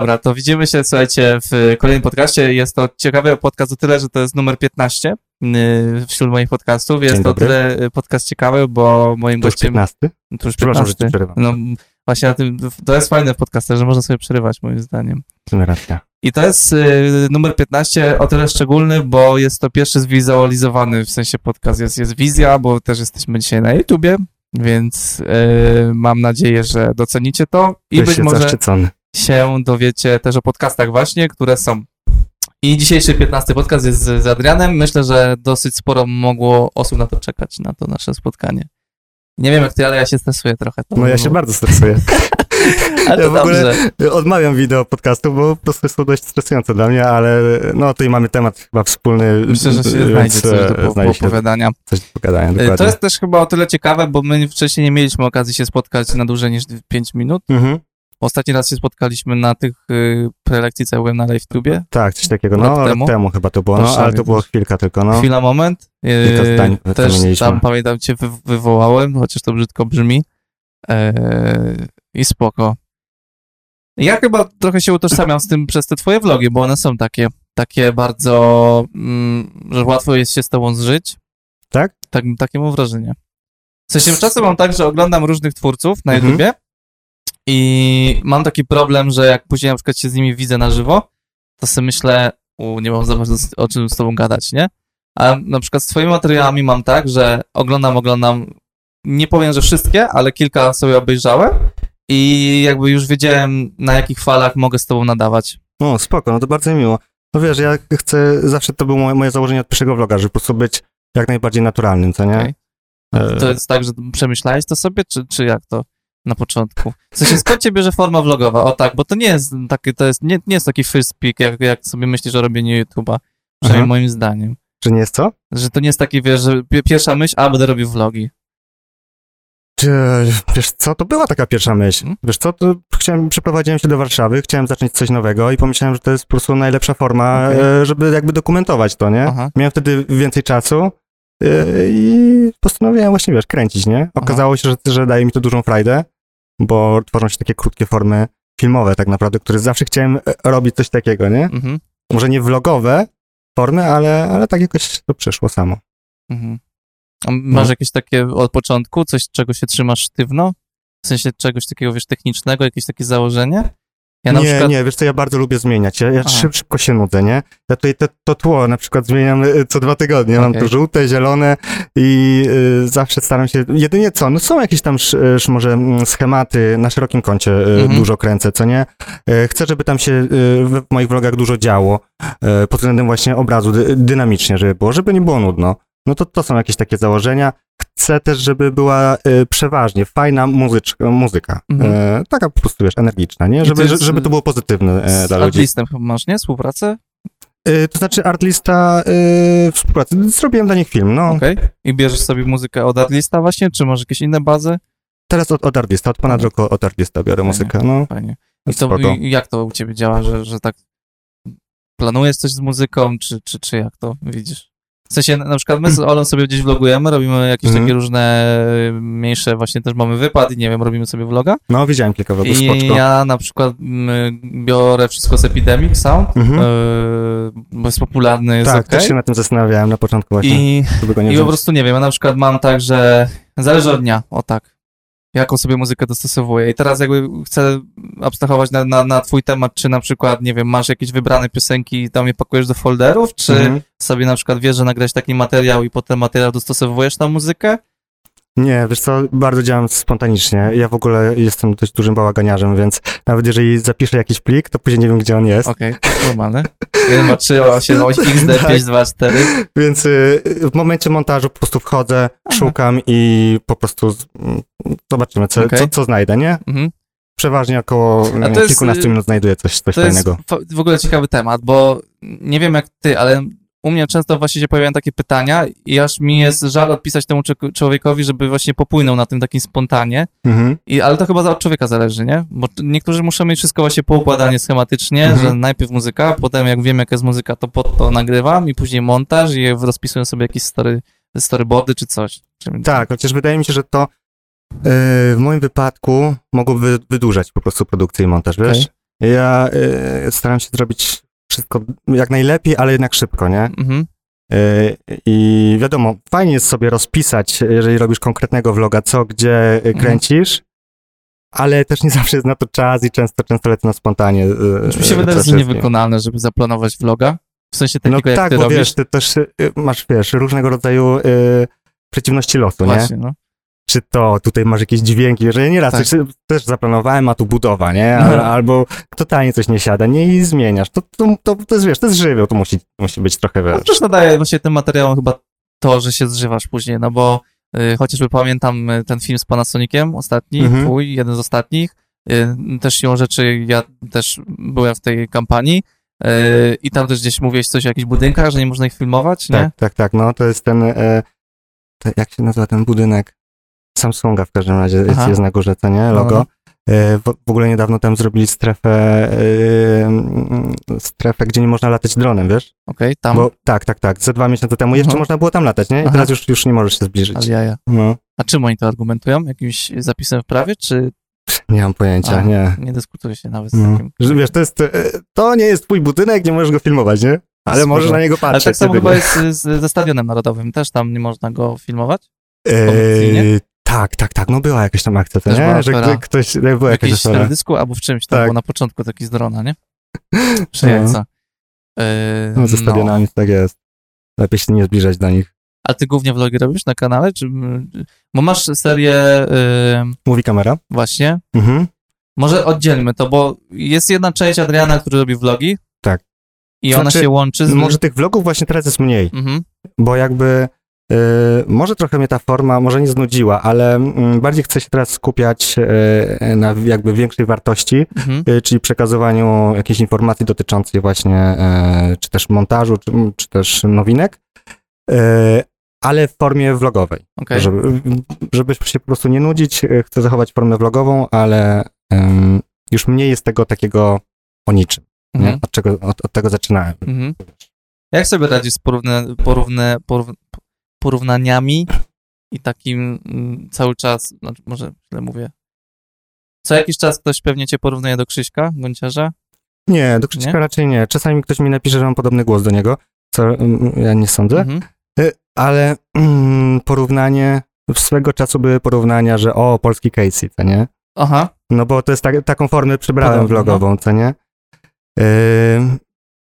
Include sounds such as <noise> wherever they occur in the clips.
Dobra, to widzimy się, słuchajcie, w kolejnym podcaście. Jest to ciekawy podcast o tyle, że to jest numer 15 yy, wśród moich podcastów. Jest to o tyle y, podcast ciekawy, bo moim To już gościem... 15? To już Przepraszam, że 15. ci przerywam. No właśnie na tym, to jest fajne w że można sobie przerywać, moim zdaniem. I to jest y, numer 15 o tyle szczególny, bo jest to pierwszy zwizualizowany, w sensie podcast jest, jest wizja, bo też jesteśmy dzisiaj na YouTubie, więc y, mam nadzieję, że docenicie to i Czuję być może zaszczycony. Się dowiecie też o podcastach właśnie, które są. I dzisiejszy 15 podcast jest z, z Adrianem. Myślę, że dosyć sporo mogło osób na to czekać, na to nasze spotkanie. Nie wiem jak ty, ale ja się stresuję trochę. To No ja się bardzo stresuję. <laughs> Ale ja w ogóle- dobrze. Odmawiam wideo podcastu, bo po prostu są dość stresujące dla mnie, ale no tutaj mamy temat chyba wspólny. Myślę, że się więc, znajdzie coś e, do znajdzie opowiadania. coś do pogadania, Y, dokładnie. To jest też chyba o tyle ciekawe, bo my wcześniej nie mieliśmy okazji się spotkać na dłużej niż 5 minut. Mhm. Ostatni raz się spotkaliśmy na tych y, prelekcji, co byłem na LiveTubie. Tak, coś takiego. No, rok temu? temu, chyba to było, no, ale to było chwilka tylko, no. Chwila, moment. Y, Kilka zdań też tam, pamiętam, cię wy, wywołałem, chociaż to brzydko brzmi. E, I spoko. Ja chyba trochę się utożsamiam z tym przez te twoje vlogi, bo one są takie, takie bardzo, mm, że łatwo jest się z tobą zżyć. Tak? Tak, takie mam wrażenie. W sensie czasem mam tak, że oglądam różnych twórców na Mhm. YouTubie i mam taki problem, że jak później na przykład się z nimi widzę na żywo, to sobie myślę, u, nie mam za bardzo o czym z tobą gadać, nie? A na przykład z twoimi materiałami mam tak, że oglądam, oglądam, nie powiem, że wszystkie, ale kilka sobie obejrzałem i jakby już wiedziałem, na jakich falach mogę z tobą nadawać. No, spoko, no to bardzo mi miło. No wiesz, ja chcę, zawsze to było moje, moje założenie od pierwszego vloga, żeby po prostu być jak najbardziej naturalnym, co nie? Okej. E, To jest tak, że przemyślałeś to sobie, czy, czy jak to na początku? W sensie, skąd cię bierze forma vlogowa? O tak, bo to nie jest taki, to jest, nie, nie jest taki first pick, jak, jak sobie myślisz o robieniu YouTube'a. Przynajmniej Aha. moim zdaniem. Czy nie jest co? Że to nie jest taki, wiesz, że pi- pierwsza myśl, a będę robił vlogi. Czy, wiesz co, to była taka pierwsza myśl. Mhm. Wiesz co, to chciałem, przeprowadziłem się do Warszawy, chciałem zacząć coś nowego i pomyślałem, że to jest po prostu najlepsza forma, Okej. e, żeby jakby dokumentować to, nie? Aha. Miałem wtedy więcej czasu e, i postanowiłem właśnie, wiesz, kręcić, nie? Okazało się, że, że daje mi to dużą frajdę, bo tworzą się takie krótkie formy filmowe tak naprawdę, które zawsze chciałem e, robić coś takiego, nie? Mhm, Może nie vlogowe formy, ale, ale tak jakoś to przyszło samo. mhm. A masz No. jakieś takie od początku, coś, czego się trzymasz sztywno? W sensie czegoś takiego, wiesz, technicznego, jakieś takie założenie? Ja nie, przykład... nie, wiesz co, ja bardzo lubię zmieniać. Ja, ja szybko się nudzę, nie? Ja tutaj te, to tło na przykład zmieniam y, co dwa tygodnie. Mam Okej. tu żółte, zielone i y, zawsze staram się... Jedynie co, no są jakieś tam sz, sz, może mm, schematy, na szerokim kącie y, Mhm. dużo kręcę, co nie? Y, chcę, żeby tam się y, w moich vlogach dużo działo, y, pod względem właśnie obrazu, dy, dynamicznie, żeby było, żeby nie było nudno. No to, to są jakieś takie założenia. Chcę też, żeby była y, przeważnie fajna muzyczka, muzyka. Mhm. Y, taka po prostu, wiesz, energiczna, nie? Żeby, to jest, żeby to było pozytywne e, Z dla ludzi. chyba masz, nie? Współpracę? Y, to znaczy Artlista y, współpracy. Zrobiłem dla nich film, no. Okej. I bierzesz sobie muzykę od artista właśnie, czy masz jakieś inne bazy? Teraz od, od Artlista, od roku od Artlista biorę Fajnie. muzykę, no. Fajnie. I, i jak to u ciebie działa, że, że tak planujesz coś z muzyką, czy, czy, czy jak to widzisz? W sensie, na przykład my z Olą sobie gdzieś vlogujemy, robimy jakieś Mhm. takie różne mniejsze, właśnie też mamy wypad i nie wiem, robimy sobie vloga. No, widziałem kilka vlogów, I spoczko. ja na przykład mm, biorę wszystko z Epidemic Sound, Mhm. yy, bo jest popularny, jest tak, okej. też się na tym zastanawiałem na początku właśnie, I i po prostu nie wiem, ja na przykład mam tak, że zależy od dnia, o tak, jaką sobie muzykę dostosowuję. I teraz jakby chcę abstrahować na, na, na twój temat, czy na przykład, nie wiem, masz jakieś wybrane piosenki i tam je pakujesz do folderów, czy Mhm. sobie na przykład wiesz, że nagrać taki materiał i potem materiał dostosowujesz na muzykę? Nie, wiesz co, bardzo działam spontanicznie. Ja w ogóle jestem dość dużym bałaganiarzem, więc nawet jeżeli zapiszę jakiś plik, to później nie wiem, gdzie on jest. Okej, normalne. 1, 2, 3, 8, 8, XD, Tak. 5, 2, 4. Więc y, w momencie montażu po prostu wchodzę, Aha. szukam i po prostu z, zobaczymy, co, Okej. co, co znajdę, nie? Mhm. Przeważnie około nie, jest, kilkunastu y, minut znajduję coś, coś To jest fajnego. fa- w ogóle ciekawy temat, bo nie wiem jak ty, ale u mnie często właśnie się pojawiają takie pytania i aż mi jest żal odpisać temu czł- człowiekowi, żeby właśnie popłynął na tym takim spontanie. Mhm. I, ale to chyba od człowieka zależy, nie? Bo niektórzy muszą mieć wszystko właśnie poukładanie schematycznie, Mhm. że najpierw muzyka, potem jak wiem jaka jest muzyka, to pod to nagrywam i później montaż i rozpisuję sobie jakieś story, storyboardy czy coś. Tak, chociaż wydaje mi się, że to y, w moim wypadku mogłoby wydłużać po prostu produkcję i montaż, wiesz? Okej. Ja y, staram się zrobić wszystko jak najlepiej, ale jednak szybko, nie? Mhm. Y, I wiadomo, fajnie jest sobie rozpisać, jeżeli robisz konkretnego vloga, co, gdzie y, Mhm. kręcisz, ale też nie <laughs> zawsze jest na to czas i często, często lecę na spontanie. y, Już mi się wydaje, że niewykonalne, żeby zaplanować vloga. W sensie No takiego, jak tak, ty bo robisz. wiesz, ty też y, masz, wiesz, różnego rodzaju y, przeciwności losu, nie? Właśnie, no. Czy to, tutaj masz jakieś dźwięki, że nieraz Tak. coś też zaplanowałem, a tu budowa, nie? No. Al, albo totalnie coś nie siada, nie? I zmieniasz. To, to, to, to jest, wiesz, to jest żywioł, to musi, musi być trochę, No, wiesz. też nadaje właśnie tym materiałom chyba to, że się zżywasz później, no bo y, chociażby pamiętam y, ten film z Panasoniciem, ostatni, Mhm. twój, jeden z ostatnich, y, też siłą rzeczy ja też byłem w tej kampanii y, i tam też gdzieś mówiłeś coś o jakichś budynkach, że nie można ich filmować, nie? Tak, tak, tak, no to jest ten, e, jak się nazywa ten budynek? Samsunga w każdym razie jest, Aha. jest na górze, co nie? Logo. No, E, w, w ogóle niedawno tam zrobili strefę, mm, strefę, gdzie nie można latać dronem, wiesz? Okej, tam, Bo tak, tak, tak, ze dwa miesiące temu jeszcze Aha. można było tam latać, nie? I teraz już, już nie możesz się zbliżyć. ale jaja. No, A czym oni to argumentują? Jakimś zapisem w prawie, czy nie mam pojęcia, A. nie. nie dyskutuje się nawet z No. takim? Że wiesz, to jest, e, to nie jest twój budynek, nie możesz go filmować, nie? Ale możesz na niego Ale patrzeć. tak samo chyba jest z, ze Stadionem Narodowym, też tam nie można go filmować? Eee, tak, tak, tak, no była jakaś tam akcja, to nie? Że afera. ktoś, była w jakaś afera. teledysku albo w czymś tam, Tak. bo na początku taki z drona, nie? <laughs> Przejęca. Yy, No, ze stadionami tak jest. Lepiej się nie zbliżać do nich. A ty głównie vlogi robisz na kanale? Czy, bo masz serię yy, Mówi kamera. właśnie. Mhm. Może oddzielmy to, bo jest jedna część Adriana, który robi vlogi. Tak. I ona Znaczy, się łączy z... Może tych vlogów właśnie teraz jest mniej, Mhm. bo jakby może trochę mnie ta forma może nie znudziła, ale mm, bardziej chcę się teraz skupiać y, na jakby większej wartości, Mhm. y, czyli przekazywaniu jakichś informacji dotyczących właśnie y, czy też montażu, czy, czy też nowinek, y, ale w formie vlogowej. Okej. Żeby, żeby się po prostu nie nudzić, y, chcę zachować formę vlogową, ale już mniej jest tego takiego o niczym? Mhm. Od, czego, od, od tego zaczynałem. Mhm. Jak sobie radzisz z porówne, porów, porównaniami i takim mm, cały czas, znaczy może źle mówię, co jakiś czas ktoś pewnie cię porównuje do Krzyśka, Gonciarza? Nie, do Krzyśka Nie? raczej nie. Czasami ktoś mi napisze, że mam podobny głos do niego, co mm, ja nie sądzę, Mhm. Y, ale mm, porównanie, swego czasu były porównania, że o, polski Casey, co nie? Aha, No bo to jest tak, taką formę przybrałem Podobno, no. vlogową, co nie? Ym,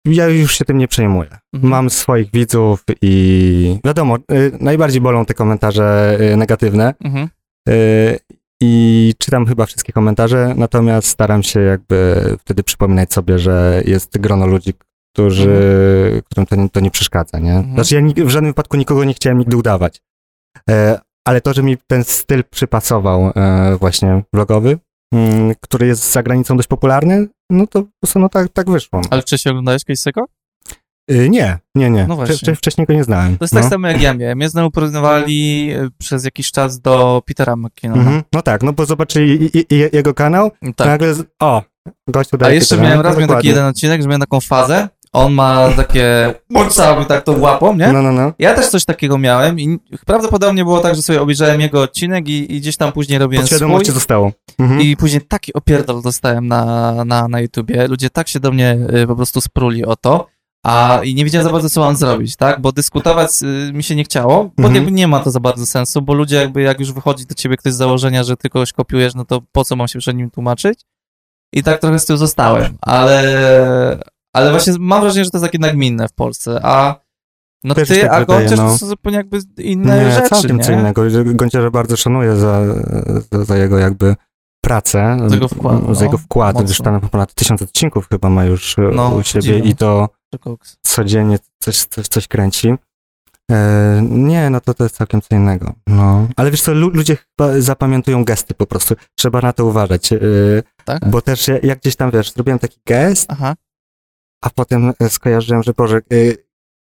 ja już się tym nie przejmuję. Mhm. Mam swoich widzów i wiadomo, y, najbardziej bolą te komentarze y, negatywne mhm. y, i czytam chyba wszystkie komentarze, natomiast staram się jakby wtedy przypominać sobie, że jest grono ludzi, którzy, którym to nie, to nie przeszkadza, nie? Mhm. Znaczy ja nig- w żadnym wypadku nikogo nie chciałem nigdy udawać, e, ale to, że mi ten styl przypasował e, właśnie vlogowy, mm, który jest za granicą dość popularny, no to po prostu no tak, tak wyszło. Ale wcześniej oglądałeś Casey'ego? Y, nie, nie, nie. No właśnie. wcze- wcześniej go nie znałem. To jest no. tak samo jak ja miałem. Mnie znowu porównywali e, przez jakiś czas do Petera McKinnona. Mhm. No tak, no bo zobaczyli jego kanał, Tak. nagle, z, o, gościu A daje jeszcze Petera, miałem no, raz miałem taki jeden odcinek, że miałem taką fazę. On ma takie bądźcały tak to łapą, nie? No, no, no. Ja też coś takiego miałem i prawdopodobnie było tak, że sobie obejrzałem jego odcinek i, i gdzieś tam później robiłem swój. Podświadomości zostało. Mhm. I później taki opierdol dostałem na, na, na YouTubie. Ludzie tak się do mnie y, po prostu spruli o to, a i nie wiedziałem za bardzo, co mam zrobić, tak? Bo dyskutować y, mi się nie chciało, bo Mhm. nie ma to za bardzo sensu, bo ludzie jakby jak już wychodzi do ciebie ktoś z założenia, że ty kogoś kopiujesz, no to po co mam się przed nim tłumaczyć? I tak trochę z tyłu zostałem, ale, ale właśnie mam wrażenie, że to jest takie nagminne w Polsce, a no Też ty, tak a wydaje, Gonciarz no. to są zupełnie jakby inne nie, rzeczy, całkiem nie? co innego. Gonciarza bardzo szanuję za, za, za jego jakby pracę. Za jego wkład, Za no, jego wkład. mocno. Już tam ponad tysiąc odcinków chyba ma już e, No, u siebie dziwne. i to codziennie coś, coś, coś kręci. E, nie, no to to jest całkiem co innego. No. Ale wiesz co, lu- ludzie chyba zapamiętują gesty po prostu. Trzeba na to uważać. E, Tak? Bo też ja, jak gdzieś tam, wiesz, zrobiłem taki gest, Aha. A potem e, skojarzyłem, że Boże, y,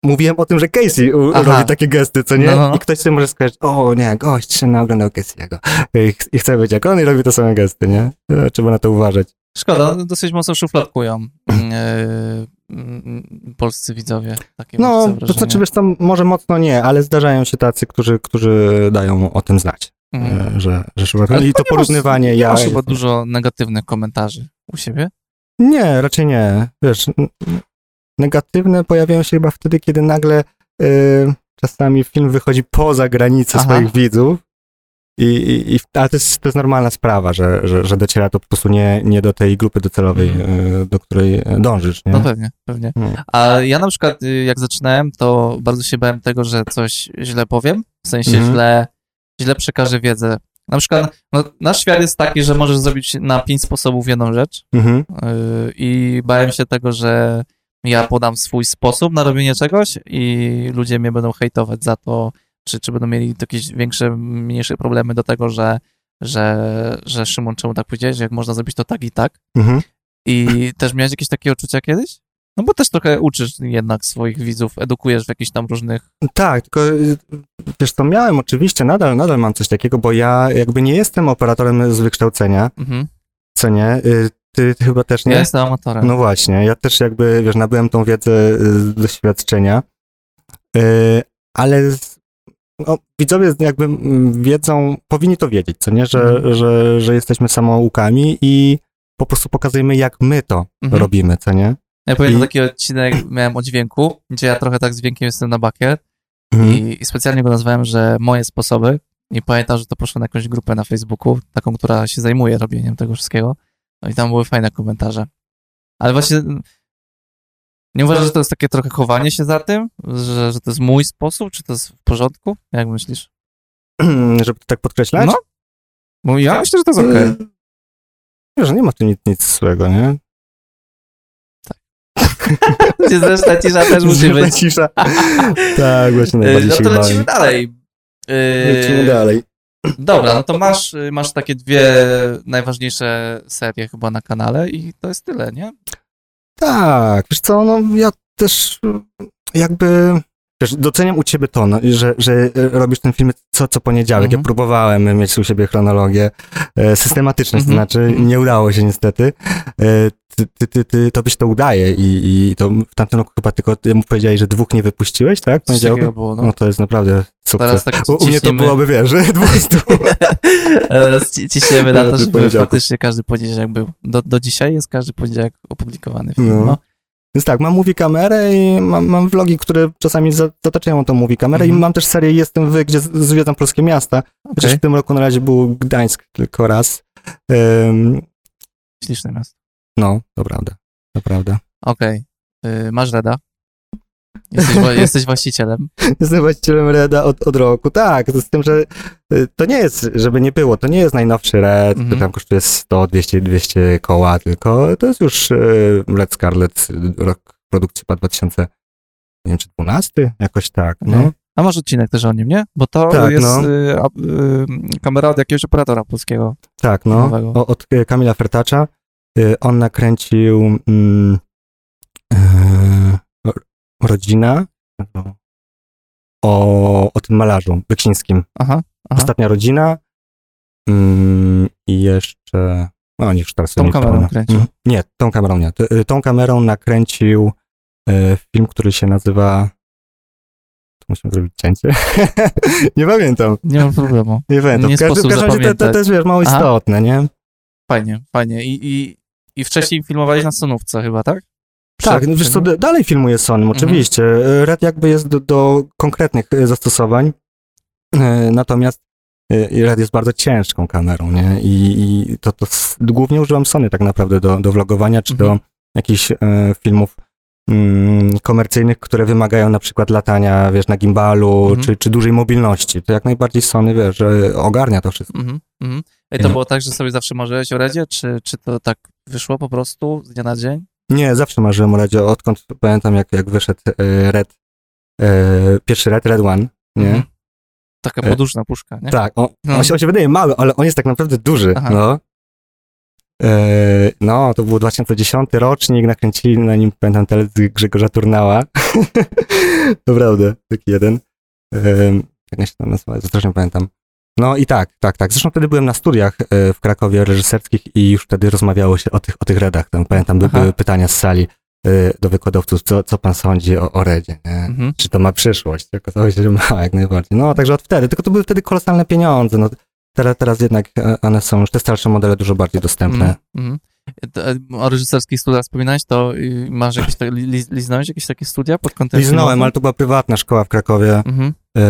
mówiłem o tym, że Casey u, Aha. robi takie gesty, co nie? No, no, no. I ktoś sobie może skojarzyć, o nie, gość nie oglądał Casey'ego I, ch- i chce być jak on i robi te same gesty, nie? E, Trzeba na to uważać. Szkoda, dosyć mocno szufladkują e, mm, polscy widzowie. Takie No, to znaczy, wiesz, tam może mocno nie, ale zdarzają się tacy, którzy, którzy dają o tym znać, e, że, że Ale I to masz- porównywanie nie ja... masz chyba dużo negatywnych komentarzy u siebie. Nie, raczej nie. Wiesz, negatywne pojawiają się chyba wtedy, kiedy nagle y, czasami film wychodzi poza granice Aha. swoich widzów. I, i, i, ale to jest, to jest normalna sprawa, że, że, że dociera to po prostu nie, nie do tej grupy docelowej, y, do której dążysz, nie? No pewnie, pewnie. No. A ja na przykład, y, jak zaczynałem, to bardzo się bałem tego, że coś źle powiem, w sensie Mhm. źle, źle przekażę wiedzę. Na przykład, no, nasz świat jest taki, że możesz zrobić na pięć sposobów jedną rzecz Mhm. yy, i bałem się tego, że ja podam swój sposób na robienie czegoś i ludzie mnie będą hejtować za to, czy, czy będą mieli jakieś większe, mniejsze problemy do tego, że, że, że Szymon, czemu tak powiedziałeś, że jak można zrobić to tak i tak. Mhm. I też miałeś jakieś takie odczucia kiedyś? No bo też trochę uczysz jednak swoich widzów, edukujesz w jakichś tam różnych... Tak, tylko y, wiesz co, miałem oczywiście, nadal, nadal mam coś takiego, bo ja jakby nie jestem operatorem z wykształcenia, Mhm. co nie? Ty, ty chyba też nie? Ja jestem amatorem. No właśnie, ja też jakby, wiesz, nabyłem tą wiedzę y, z doświadczenia, Y, ale no, widzowie jakby wiedzą, powinni to wiedzieć, co nie, że, Mhm. że, że jesteśmy samoukami i po prostu pokazujemy, jak my to Mhm. robimy, co nie? Ja pamiętam I- taki odcinek, miałem o dźwięku, gdzie ja trochę tak z dźwiękiem jestem na bakier Mhm. i, i specjalnie go nazwałem, że moje sposoby i pamiętam, że to poszło na jakąś grupę na Facebooku, taką, która się zajmuje robieniem tego wszystkiego no i tam były fajne komentarze. Ale właśnie mm, nie uważasz, że to jest takie trochę chowanie się za tym, że, że to jest mój sposób, czy to jest w porządku? Jak myślisz? <clears throat> Żeby to tak podkreślać? No, Bo ja myślę, że to jest okej. Y, Wiesz, nie ma tu nic, nic złego, nie? <laughs> Zresztą cisza też musi Zresztą być. cisza. <laughs> tak, właśnie najbardziej No się to lecimy dalej. Lecimy dalej. Dobra, no to masz, masz takie dwie najważniejsze serie chyba na kanale i to jest tyle, nie? Tak, wiesz co, no ja też jakby, wiesz, doceniam u ciebie to, no, że, że robisz ten film co, co poniedziałek. Mhm. Ja próbowałem mieć u siebie chronologię e, systematyczną, to Mhm. znaczy Mhm. nie udało się niestety. E, ty, ty, ty, ty, tobie się to udaje i, i to w tamtym roku chyba tylko ty mu powiedziałeś, że dwóch nie wypuściłeś, tak? Takiego było, no. No to jest naprawdę Teraz sukces. tak U, u mnie to byłoby, wiesz, 200. <laughs> Teraz ci- ciśniemy na to, żeby faktycznie każdy poniedziałek był. Do, do dzisiaj jest każdy poniedziałek opublikowany film. No. No. Więc tak, mam mówi kamerę i mam, mam vlogi, które czasami za- zataczają tą mówi kamerę Mhm. i mam też serię Jestem Wy, gdzie zwiedzam polskie miasta. Chociaż w tym roku na razie był Gdańsk tylko raz. Ym, śliczne miasto. no, to prawda, to prawda. Okej, Y, masz Reda. Jesteś, jesteś właścicielem. <laughs> Jestem właścicielem Reda od, od roku, tak, z tym, że y, to nie jest, żeby nie było, to nie jest najnowszy Red, Mhm. to tam kosztuje 100, 200, 200 koła, tylko to jest już y, Red Scarlet, y, rok produkcji chyba 2000, nie wiem czy 12, jakoś tak, no. Mhm. A masz odcinek też o nim, nie? Bo to Tak, jest no. y, y, kamera od jakiegoś operatora polskiego. Tak, no, Nowego. od Kamila Fertacza. On nakręcił mm, Rodzina o, o tym malarzu Beksińskim. Aha, aha. Ostatnia rodzina mm, i jeszcze... No, niech już teraz Tą nie kamerą przypomnę. kręcił? Mm, Nie, tą kamerą nie. T- y, Tą kamerą nakręcił e, film, który się nazywa... Tu musimy zrobić cięcie. <laughs> nie pamiętam. Nie mam problemu. Nie pamiętam. Nie w każdym, razie to, to, jest, wiesz, mało Aha. istotne, nie? Fajnie, fajnie. I, i, i wcześniej filmowałeś na Sonówce chyba, tak? Tak, Przed no wiesz co, dalej filmuje Sony, Mhm. oczywiście. E, Red jakby jest do, do konkretnych e, zastosowań, e, natomiast Red jest bardzo ciężką kamerą, nie? I, i to, to głównie używam Sony tak naprawdę do, do vlogowania, czy Mhm. do jakichś e, filmów mm, komercyjnych, które wymagają na przykład latania, wiesz, na gimbalu, Mhm. czy, czy dużej mobilności. To jak najbardziej Sony, wiesz, ogarnia to wszystko. Mhm, mhm. Ej, to No. było tak, że sobie zawsze marzyłeś o Redzie, czy, czy to tak wyszło po prostu z dnia na dzień? Nie, zawsze marzyłem o Redzie, odkąd pamiętam, jak, jak wyszedł e, Red, e, pierwszy Red, Red One, nie? Mhm. Taka E, podłużna puszka, nie? Tak, on, No. on, się, on się wydaje mały, ale on jest tak naprawdę duży. Aha. No. No, to był 2010 rocznik, nakręcili na nim, pamiętam, teledysk Grzegorza Turnała. <laughs> Naprawdę, taki jeden. Jak się tam nazywa, nie pamiętam. No i tak, tak, tak. Zresztą wtedy byłem na studiach e, w Krakowie reżyserskich i już wtedy rozmawiało się o tych, o tych redach. Tam, pamiętam, Aha. były pytania z sali e, do wykładowców, co, co pan sądzi o, o Redzie? Mhm. czy to ma przyszłość. Okazało się, że ma <laughs> jak najbardziej. No, także od wtedy, tylko to były wtedy kolosalne pieniądze. No, teraz, teraz jednak e, one są już te starsze modele dużo bardziej dostępne. Mhm. Mhm. o reżyserskich studiach wspominałeś, to y, masz jakieś, tak- li- li- liznąłeś jakieś takie studia pod kątem Liznąłem, filmowym? ale to była prywatna szkoła w Krakowie. Mhm, Yy,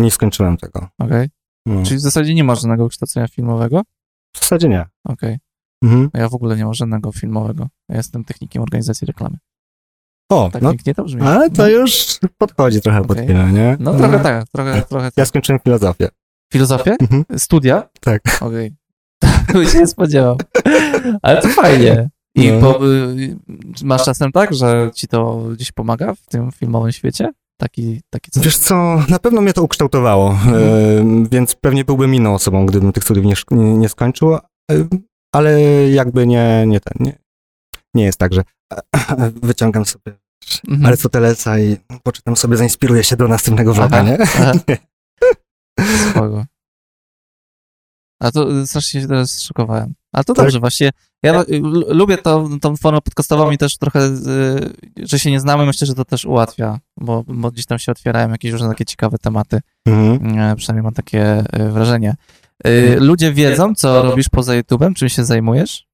nie skończyłem tego. okej. No. Czyli w zasadzie nie masz żadnego kształcenia filmowego? W zasadzie nie. Okej. Mhm. Ja w ogóle nie mam żadnego filmowego. Ja jestem technikiem organizacji reklamy. O, Tak no, pięknie to brzmi. ale to no. już podchodzi trochę pod Okej. chwilę, nie? No trochę tak, trochę, trochę Ja tak. skończyłem filozofię. Filozofię? Mhm. Studia? Tak. Okej. <laughs> Okay. się nie spodziewał. Ale to fajnie. I No. po, y, masz czasem tak, że ci to gdzieś pomaga w tym filmowym świecie? Taki, taki coś? Wiesz co, na pewno mnie to ukształtowało, Mhm. więc pewnie byłbym inną osobą, gdybym tych studiów nie, nie, skończył, ale jakby nie, nie ten, nie, nie jest tak, że <clears throat> wyciągam sobie Mhm. Arystotelesa i poczytam sobie, zainspiruję się do następnego vloga, <laughs> nie? Spoko. A to strasznie się teraz zszokowałem. Ale to Tak? dobrze, właśnie. Ja y, l- lubię to, tą formę podcastową i też trochę, y, że się nie znamy, myślę, że to też ułatwia, bo, bo gdzieś tam się otwierają jakieś różne takie ciekawe tematy. Mhm. E, Przynajmniej mam takie y, wrażenie. Y, Mhm. Ludzie wiedzą, co robisz poza YouTube'em, czym się zajmujesz?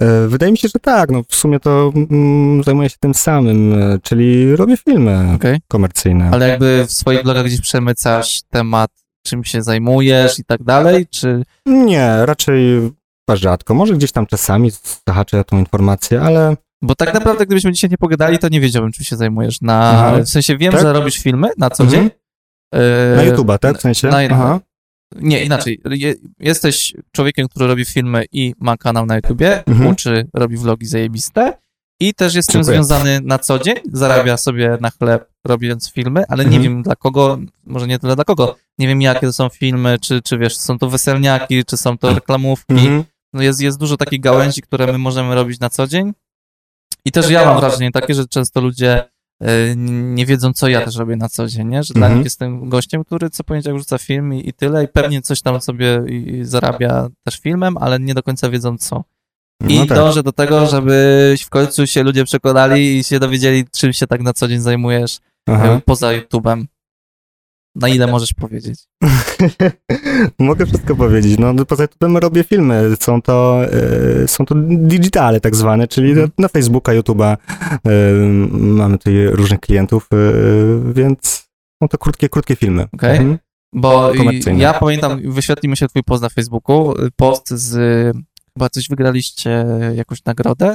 E, Wydaje mi się, że tak, no w sumie to mm, zajmuję się tym samym, e, czyli robię filmy Okej. komercyjne. Ale jakby w swoich blogach gdzieś przemycasz temat, czym się zajmujesz i tak dalej, czy... Nie, raczej rzadko, może gdzieś tam czasami zahaczę tą informację, ale Bo tak naprawdę, gdybyśmy dzisiaj nie pogadali, to nie wiedziałbym, czym się zajmujesz. Na, Aha. w sensie wiem, Tak? że robisz filmy na co Mhm. dzień. E, na YouTube'a, tak? W sensie? na- Aha. Nie, inaczej. Je, jesteś człowiekiem, który robi filmy i ma kanał na YouTubie, Mhm. uczy, robi vlogi zajebiste i też jest tym Dziękuję. związany na co dzień, zarabia sobie na chleb robiąc filmy, ale nie Mhm. wiem dla kogo, może nie tyle dla kogo, nie wiem jakie to są filmy, czy, czy wiesz, są to weselniaki, czy są to reklamówki, Mhm. no jest, jest dużo takich gałęzi, które my możemy robić na co dzień. I też ja mam wrażenie takie, że często ludzie e, nie wiedzą, co ja też robię na co dzień, nie? Że dla Mhm. nich jestem gościem, który co poniedziałek rzuca film i, i tyle i pewnie coś tam sobie zarabia też filmem, ale nie do końca wiedzą co. I No tak. dążę do tego, żeby w końcu się ludzie przekonali i się dowiedzieli, czym się tak na co dzień zajmujesz Aha. poza YouTube'em. Na ile możesz powiedzieć? <laughs> Mogę wszystko powiedzieć. No, poza YouTube'em robię filmy. Są to, e, są to digitale tak zwane, czyli Mhm. na Facebooka, YouTube'a e, mamy tutaj różnych klientów, e, więc są to krótkie, krótkie filmy. Okej. Mhm. Bo ja pamiętam, wyświetli mi się twój post na Facebooku, post z, chyba coś wygraliście, jakąś nagrodę,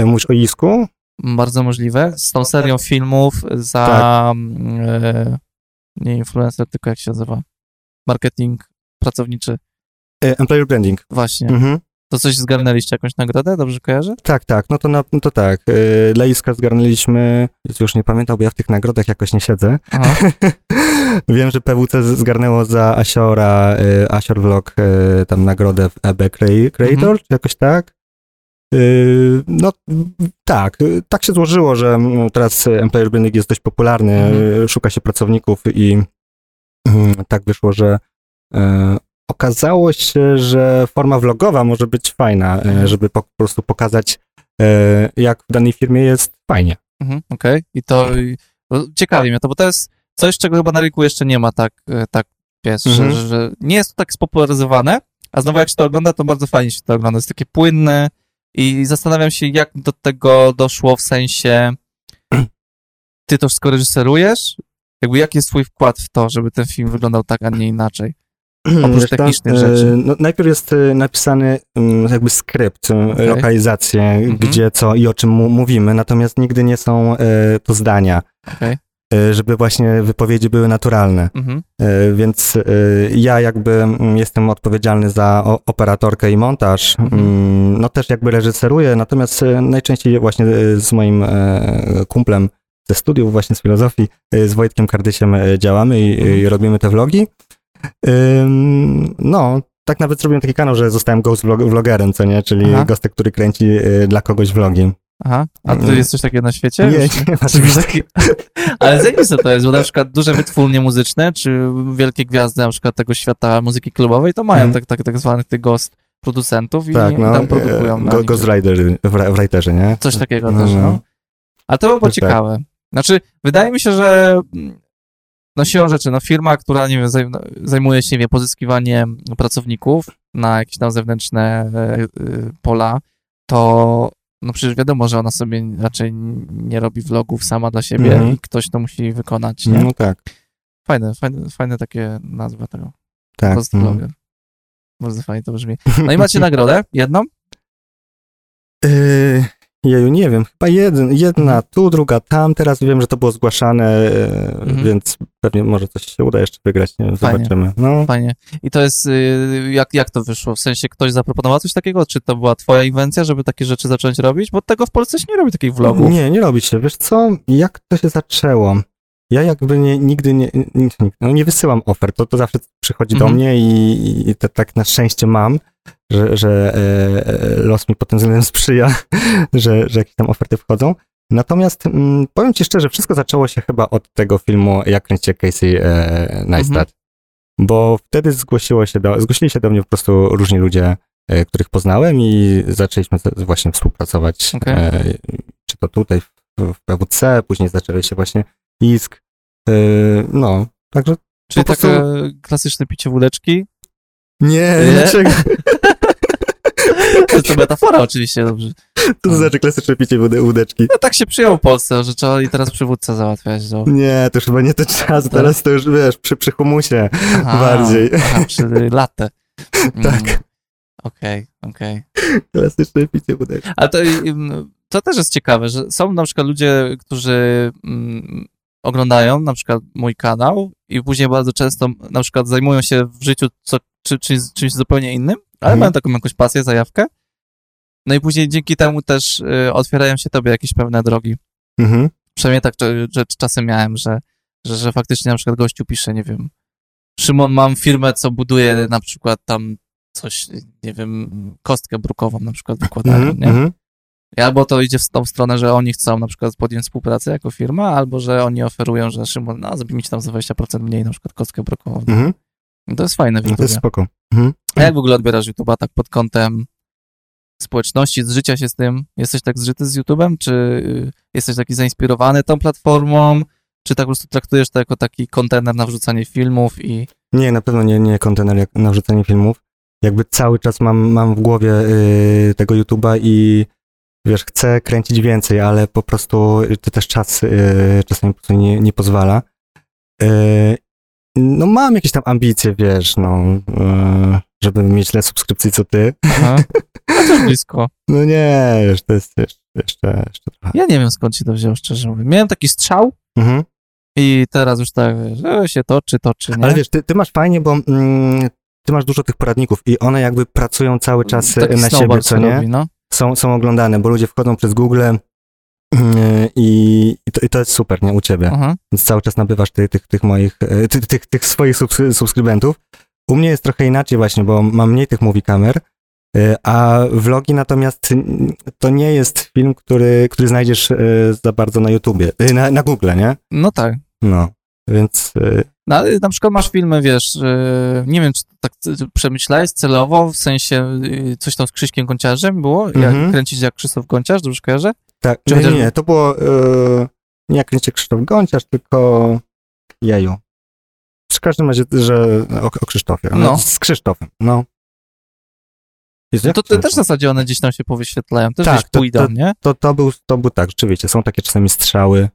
Mówisz o Isku? Bardzo możliwe, z tą serią filmów za, Tak. e, nie influencer, tylko jak się nazywa, marketing pracowniczy, E, Employer branding. właśnie. Mhm. To coś zgarnęliście, jakąś nagrodę, dobrze kojarzę? Tak, tak, no to, na, no to tak. E, Dla Iska zgarnęliśmy, już nie pamiętam, bo ja w tych nagrodach jakoś nie siedzę. Aha. <laughs> Wiem, że PWC zgarnęło za Asiora, y, Asior Vlog, y, tam nagrodę w EB Crea- Creator, Mhm. czy jakoś tak. Y, No tak, tak się złożyło, że teraz employer branding jest dość popularny, Mhm. y, szuka się pracowników i mm, tak wyszło, że okazało się, że forma vlogowa może być fajna, Mhm. żeby po prostu pokazać, jak w danej firmie jest fajnie. Mhm, Okej, i to i, no, ciekawi mnie to, bo to jest coś, czego chyba na rynku jeszcze nie ma tak, tak wiesz, Mhm. że, że nie jest to tak spopularyzowane, a znowu jak się to ogląda, to bardzo fajnie się to ogląda, jest takie płynne i zastanawiam się, jak do tego doszło w sensie <clears throat> ty to wszystko reżyserujesz? Jakby jaki jest twój wkład w to, żeby ten film wyglądał tak, a nie inaczej? <clears throat> Oprócz technicznych e, rzeczy. No, najpierw jest e, napisany mm, jakby skrypt, e, Okej. lokalizacje, Mhm. gdzie co i o czym mówimy, natomiast nigdy nie są to zdania, e, żeby właśnie wypowiedzi były naturalne. mhm, E, Więc e, ja jakby mm, jestem odpowiedzialny za operatorkę i montaż, Mhm. mm, no też jakby reżyseruję, natomiast e, najczęściej właśnie e, z moim e, kumplem ze studiów właśnie z filozofii, e, z Wojtkiem Kardysiem e, działamy i, Mhm. i robimy te vlogi. No, tak nawet zrobiłem taki kanał, że zostałem ghost vlog- vlogerem, co nie, czyli Aha. gostek, który kręci e, dla kogoś vlogi. Aha, a ty Mm. jest coś takiego na świecie? Nie, Już- nie ma. <laughs> Ale zajebiste to jest, bo na przykład duże wytwórnie muzyczne, czy wielkie gwiazdy na przykład tego świata muzyki klubowej, to mają Mhm. tak, tak, tak zwanych tych ghost producentów i Tak, no, tam produkują e, go. Ghost Rider, w writerze, nie? Coś takiego No, też, no. no. Ale to by było Tak, tak. ciekawe. Znaczy, wydaje mi się, że mm, no siłą rzeczy, no firma, która, nie wiem, zaj- zajmuje się, nie wiem, pozyskiwaniem pracowników na jakieś tam zewnętrzne e, e, pola, to no przecież wiadomo, że ona sobie raczej nie robi vlogów sama dla siebie Mhm. i ktoś to musi wykonać, nie? No tak, Fajne, fajne, fajne takie nazwa tego. tak. Post mm. vloger. Bardzo fajnie to brzmi. No i macie <laughs> nagrodę? Jedną? Yy, jeju, nie wiem, chyba jeden, jedna tu, druga tam, teraz wiem, że to było zgłaszane, yy, Mhm. więc pewnie może coś się uda jeszcze wygrać, nie wiem, Fajnie. zobaczymy. No, Fajnie. I to jest, y, jak, jak to wyszło? W sensie ktoś zaproponował coś takiego? Czy to była twoja inwencja, żeby takie rzeczy zacząć robić? Bo tego w Polsce się nie robi takich vlogów. nie, nie robi się, wiesz co, jak to się zaczęło? Ja jakby nie, nigdy nie, nie, no nie wysyłam ofert, to, to zawsze przychodzi do Mhm. mnie i, i to, tak na szczęście mam, że, że e, e, los mi pod tym względem sprzyja, <laughs> że, że jakieś tam oferty wchodzą. Natomiast mm, powiem ci szczerze, wszystko zaczęło się chyba od tego filmu Jak kręcicie Casey e, Neistat. Mhm. Bo wtedy zgłosiło się do, zgłosili się do mnie po prostu różni ludzie, e, których poznałem i zaczęliśmy z- właśnie współpracować. Okej. E, czy to tutaj w, w PWC, później zaczęły się właśnie ISK. E, no, także Czyli po prostu- takie klasyczne picie wódeczki? nie, Nie? <laughs> dlaczego? <laughs> To jest to metafora oczywiście, dobrze. To, znaczy klasyczne picie łódeczki. No tak się przyjął w Polsce, że trzeba i teraz przywódca załatwiać. No. Nie, to już chyba nie ten czas, Tak. teraz to już wiesz, przy, przy humusie Aha, bardziej. Aha, przy latę. <laughs> Mm, Tak. Okej, okej. Klasyczne picie wódeczki. Ale to, ym, to też jest ciekawe, że są na przykład ludzie, którzy mm, oglądają na przykład mój kanał i później bardzo często na przykład zajmują się w życiu co, czy, czy, czymś zupełnie innym, ale Mhm. mają taką jakąś pasję, zajawkę. No i później dzięki temu też y, otwierają się tobie jakieś pewne drogi. Mhm. Przynajmniej tak że, że czasem miałem, że, że, że faktycznie na przykład gościu pisze, nie wiem, Szymon, mam firmę, co buduje na przykład tam coś, nie wiem, kostkę brukową na przykład wykładają, Mhm. nie? Mhm. Albo to idzie w tą stronę, że oni chcą na przykład podjąć współpracę jako firma, albo że oni oferują, że Szymon, no zrobi mi ci tam za 20% mniej na przykład kostkę brukową. Mhm. I To jest fajne w No to jest spoko. Mhm. A jak w ogóle odbierasz YouTube'a tak pod kątem społeczności, zżycia się z tym? Jesteś tak zżyty z YouTube'em, czy y, jesteś taki zainspirowany tą platformą, czy tak po prostu traktujesz to jako taki kontener na wrzucanie filmów i... Nie, na pewno nie, nie kontener jak na wrzucenie filmów. Jakby cały czas mam, mam w głowie y, tego YouTube'a i wiesz, chcę kręcić więcej, ale po prostu to też czas y, czasami po prostu nie, nie pozwala. Y, no mam jakieś tam ambicje, wiesz, no, y, żeby mieć tyle subskrypcji co ty. Aha. <laughs> Też blisko. No nie, wiesz, to jest jeszcze, jeszcze, jeszcze trochę. Ja nie wiem skąd się to wzięło, szczerze mówiąc. Miałem taki strzał Mhm. i teraz już tak, że się toczy, toczy, nie? Ale wiesz, ty, ty masz fajnie, bo mm, ty masz dużo tych poradników i one jakby pracują cały czas Taki na siebie, co nie? Robi, no. są, są oglądane, bo ludzie wchodzą przez Google i, i, to, i to jest super, nie, u ciebie. Aha. Więc cały czas nabywasz tych, tych, tych moich, yy, tych, tych, tych swoich subs- subskrybentów. U mnie jest trochę inaczej właśnie, bo mam mniej tych movie kamer, yy, a vlogi natomiast to nie jest film, który, który znajdziesz yy, za bardzo na YouTubie, na, na Google, nie? No tak. No, więc yy, No, na przykład masz filmy, wiesz, nie wiem, czy tak przemyślałeś celowo, w sensie yy, coś tam z Krzyśkiem Gonciarzem było, jak Mhm. kręcić jak Krzysztof Gonciarz, dobrze kojarzę? Tak, Czy nie, chociaż- nie, to było yy, nie jak kręcie Krzysztof Gonciarz, tylko Jeju. W każdym razie, że o, o Krzysztofie. No. Z Krzysztofem, no. Jezu, No to, to też w zasadzie one gdzieś tam się powyświetlają, też Tak, gdzieś to- pójdą, nie? to, to, był, to był tak, rzeczywiście, są takie czasami strzały.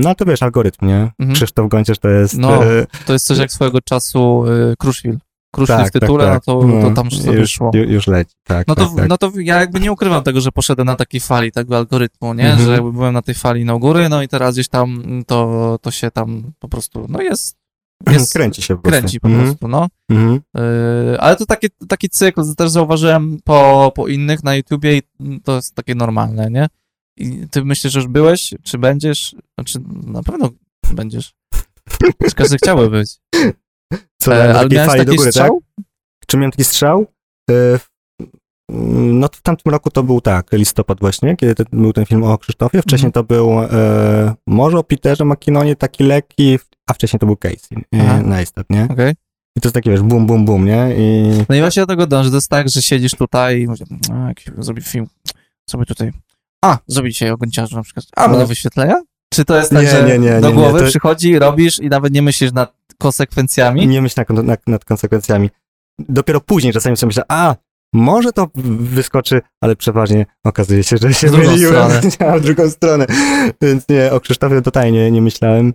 No to wiesz, algorytm, nie? Mhm. Krzysztof Gonciarz to jest... No. e, To jest coś jak swojego czasu yy, Kruszwil. Kruszwil tak, w tytule, tak, tak. no to, to tam sobie już, szło. ju- Już leci, tak, No to, tak, tak. no to ja jakby nie ukrywam tego, że poszedłem na takiej fali tego algorytmu, nie? Mhm. Że jakby byłem na tej fali no góry, no i teraz gdzieś tam to, to się tam po prostu, no jest, jest Kręci się po prostu. kręci po Mhm, prostu, no. mhm. Yy, ale to taki, taki cykl, też zauważyłem po, po innych na YouTubie i to jest takie normalne, nie? I ty myślisz, że już byłeś, czy będziesz? Znaczy, na pewno będziesz. Czy każdy chciałby być. <laughs> Co, E, ale miałeś fali taki do góry, tak? strzał? Czy miałem taki strzał? E, No w tamtym roku to był tak, listopad właśnie, kiedy ten, był ten film o Krzysztofie. Wcześniej Mhm. to był e, może o Peterze McKinnonie, taki lekki, a wcześniej to był Casey e, Neistat, nie? Okej. I to jest takie, wiesz, bum, bum, bum, nie? I No i właśnie do tego dążę. To jest tak, że siedzisz tutaj i mówisz, a, jak zrobię film, sobie tutaj, a, zrobię dzisiaj o na przykład, a, No. będą wyświetlenia? Czy to jest tak, Nie, że nie, nie, do głowy to- przychodzi, robisz i nawet nie myślisz nad konsekwencjami? Nie myśl nad, nad, nad konsekwencjami. Dopiero później czasami sobie myślę, a może to wyskoczy, ale przeważnie okazuje się, że się myliłem. <laughs> w drugą stronę. Więc nie, o Krzysztofie totalnie nie, nie myślałem.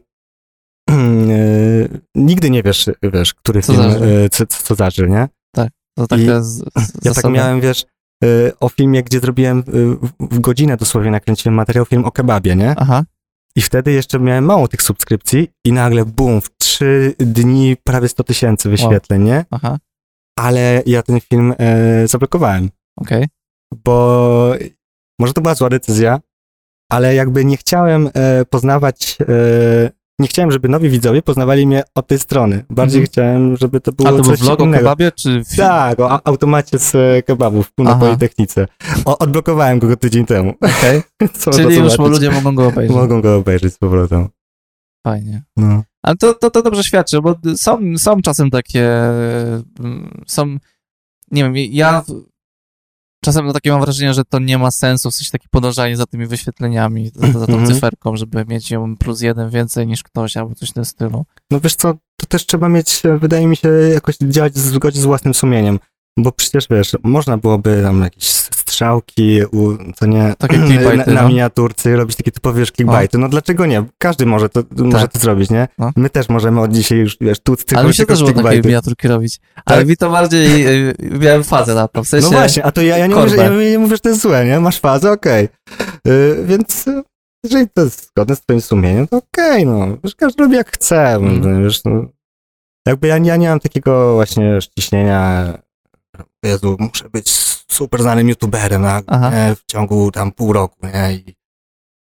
<clears throat> Nigdy nie wiesz, wiesz, który Co film, zaży. e, co, co zaży, nie? To taka I z, z, Ja tak miałem, wiesz, e, o filmie, gdzie zrobiłem e, w, w godzinę dosłownie nakręciłem materiał, film o kebabie, nie? Aha, I wtedy jeszcze miałem mało tych subskrypcji i nagle bum, w trzy dni prawie 100 tysięcy wyświetleń, nie? aha, Ale ja ten film e, zablokowałem, okej. bo może to była zła decyzja, ale jakby nie chciałem e, poznawać, e, nie chciałem, żeby nowi widzowie poznawali mnie od tej strony. Bardziej Mhm. chciałem, żeby to było A to był coś vlog o innego. kebabie, czy film? Tak, o automacie z e, kebabów na. Politechnice. O, odblokowałem go tydzień temu. <laughs> Co Czyli już zobaczyć. ludzie mogą go obejrzeć. Mogą go obejrzeć z powrotem. Fajnie. No. Ale to, to, to dobrze świadczy, bo są, są czasem takie, mm, są, nie wiem, ja czasem takie mam wrażenie, że to nie ma sensu, w sensie takie podążanie za tymi wyświetleniami, za, za tą Mhm. cyferką, żeby mieć ją plus jeden więcej niż ktoś, albo coś w tym stylu. No wiesz co, to też trzeba mieć, wydaje mi się, jakoś działać w zgodzie z własnym sumieniem. Bo przecież wiesz, można byłoby tam jakieś strzałki, u, co nie, Takie na, na no. miniaturce, robić takie typowe wiesz, clickbaity. No dlaczego nie? Każdy może to, może to zrobić, nie? No. My też możemy od dzisiaj już, wiesz, tu tylko, Ale mi się też było takie miniaturki robić. Ale Tak? mi to bardziej, y, miałem fazę na to, w sensie... No właśnie, a to ja, ja, nie mówię, ja nie mówię, że to jest złe, nie? Masz fazę, okej. Y, więc y, jeżeli to jest zgodne z twoim sumieniem, to okej, no. Wiesz, każdy robi jak chce, Mhm. wiesz, no. Jakby ja, ja nie mam takiego właśnie ściśnienia, Jezu, muszę być super znanym youtuberem nie, w ciągu tam pół roku, nie? I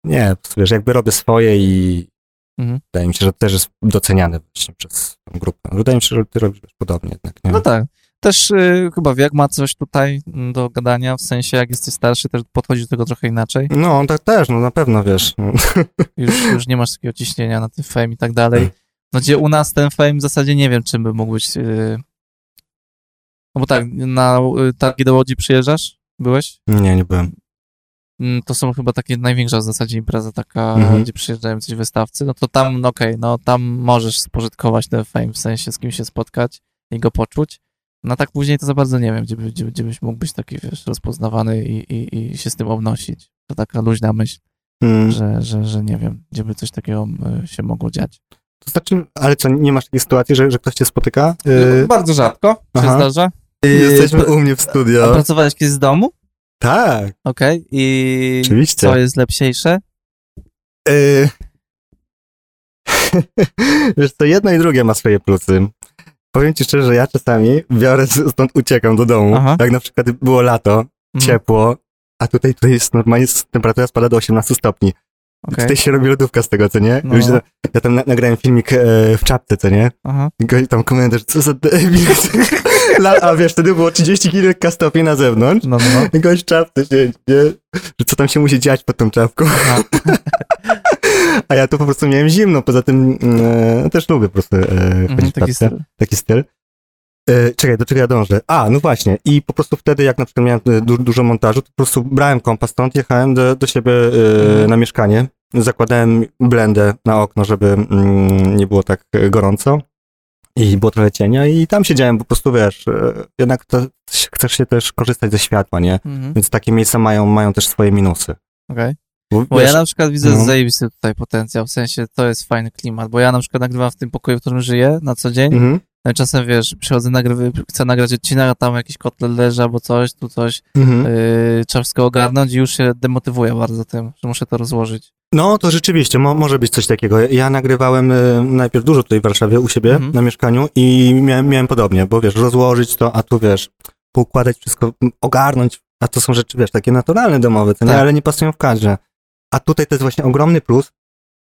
nie, wiesz, jakby robię swoje i Mhm. wydaje mi się, że też jest doceniane właśnie przez tą grupę. Wydaje mi się, że ty robisz podobnie jednak, nie? No tak. Też y, chyba wiek ma coś tutaj do gadania, w sensie jak jesteś starszy, też podchodzi do tego trochę inaczej. No, tak też, no na pewno, wiesz. No. <laughs> Już, już nie masz takiego ciśnienia na ten fame i tak dalej. No gdzie u nas ten fame w zasadzie nie wiem, czym by mógł być. y, No bo tak, na y, targi do Łodzi przyjeżdżasz? Byłeś? Nie, nie byłem. Mm, To są chyba takie największa w zasadzie impreza taka, Mhm. gdzie przyjeżdżają coś wystawcy, no to tam, no okej, no tam możesz spożytkować ten fame, w sensie z kim się spotkać i go poczuć. No tak później to za bardzo nie wiem, gdzie, gdzie, gdzie byś mógł być taki, wiesz, rozpoznawany i, i, i się z tym obnosić. To taka luźna myśl, Mm. że, że, że nie wiem, gdzie by coś takiego się mogło dziać. To znaczy, ale co, nie masz takiej sytuacji, że, że ktoś cię spotyka? Y, Yy, Bardzo rzadko się aha. zdarza. Jesteśmy Y, u mnie w A studio. pracowałeś kiedyś z domu? Tak, Okej. I oczywiście. co jest lepsiejsze? Yy... <laughs> Wiesz co, jedno i drugie ma swoje plusy. Powiem ci szczerze, że ja czasami biorę, stąd uciekam do domu. Aha. Jak na przykład było lato, Mhm, ciepło, a tutaj, tutaj jest normalnie temperatura spada do 18 stopni. Okej. Tutaj się robi lodówka z tego, co nie? No. Ja tam na, nagrałem filmik e, w czapce, co nie? Aha. I tam komentarz, co za debil. <laughs> A wiesz, wtedy było 30 kilka stopni na zewnątrz. No, no, no. I gość czapce siedzi, nie? Że co tam się musi dziać pod tą czapką. <laughs> A ja tu po prostu miałem zimno, poza tym e, też lubię po prostu e, chodzić Mhm, taki styl. Taki styl. E, czekaj, do czego ja dążę? A, no właśnie. I po prostu wtedy, jak na przykład miałem du- dużo montażu, to po prostu brałem kompas stąd, jechałem do, do siebie Mhm. na mieszkanie. Zakładałem blendę na okno, żeby mm, nie było tak gorąco. I było trochę cienia i tam siedziałem po prostu, wiesz, e, jednak to, chcesz się też korzystać ze światła, nie? Mhm. Więc takie miejsca mają, mają też swoje minusy. Okej. Bo, Bo wiesz, ja na przykład widzę no. zajebisty tutaj potencjał, w sensie to jest fajny klimat, bo ja na przykład nagrywam w tym pokoju, w którym żyję na co dzień, Mhm, czasem wiesz, przychodzę, nagrywy, chcę nagrać odcinek, a tam jakiś kotlet leży albo coś, tu coś, mhm. yy, trzeba wszystko ogarnąć i już się demotywuję bardzo tym, że muszę to rozłożyć. No, to rzeczywiście, mo, może być coś takiego. Ja nagrywałem e, najpierw dużo tutaj w Warszawie u siebie Mhm. na mieszkaniu i miałem, miałem podobnie, bo wiesz, rozłożyć to, a tu wiesz, poukładać wszystko, ogarnąć, a to są rzeczy, wiesz, takie naturalne domowe, nie, Tak. ale nie pasują w kadrze. A tutaj to jest właśnie ogromny plus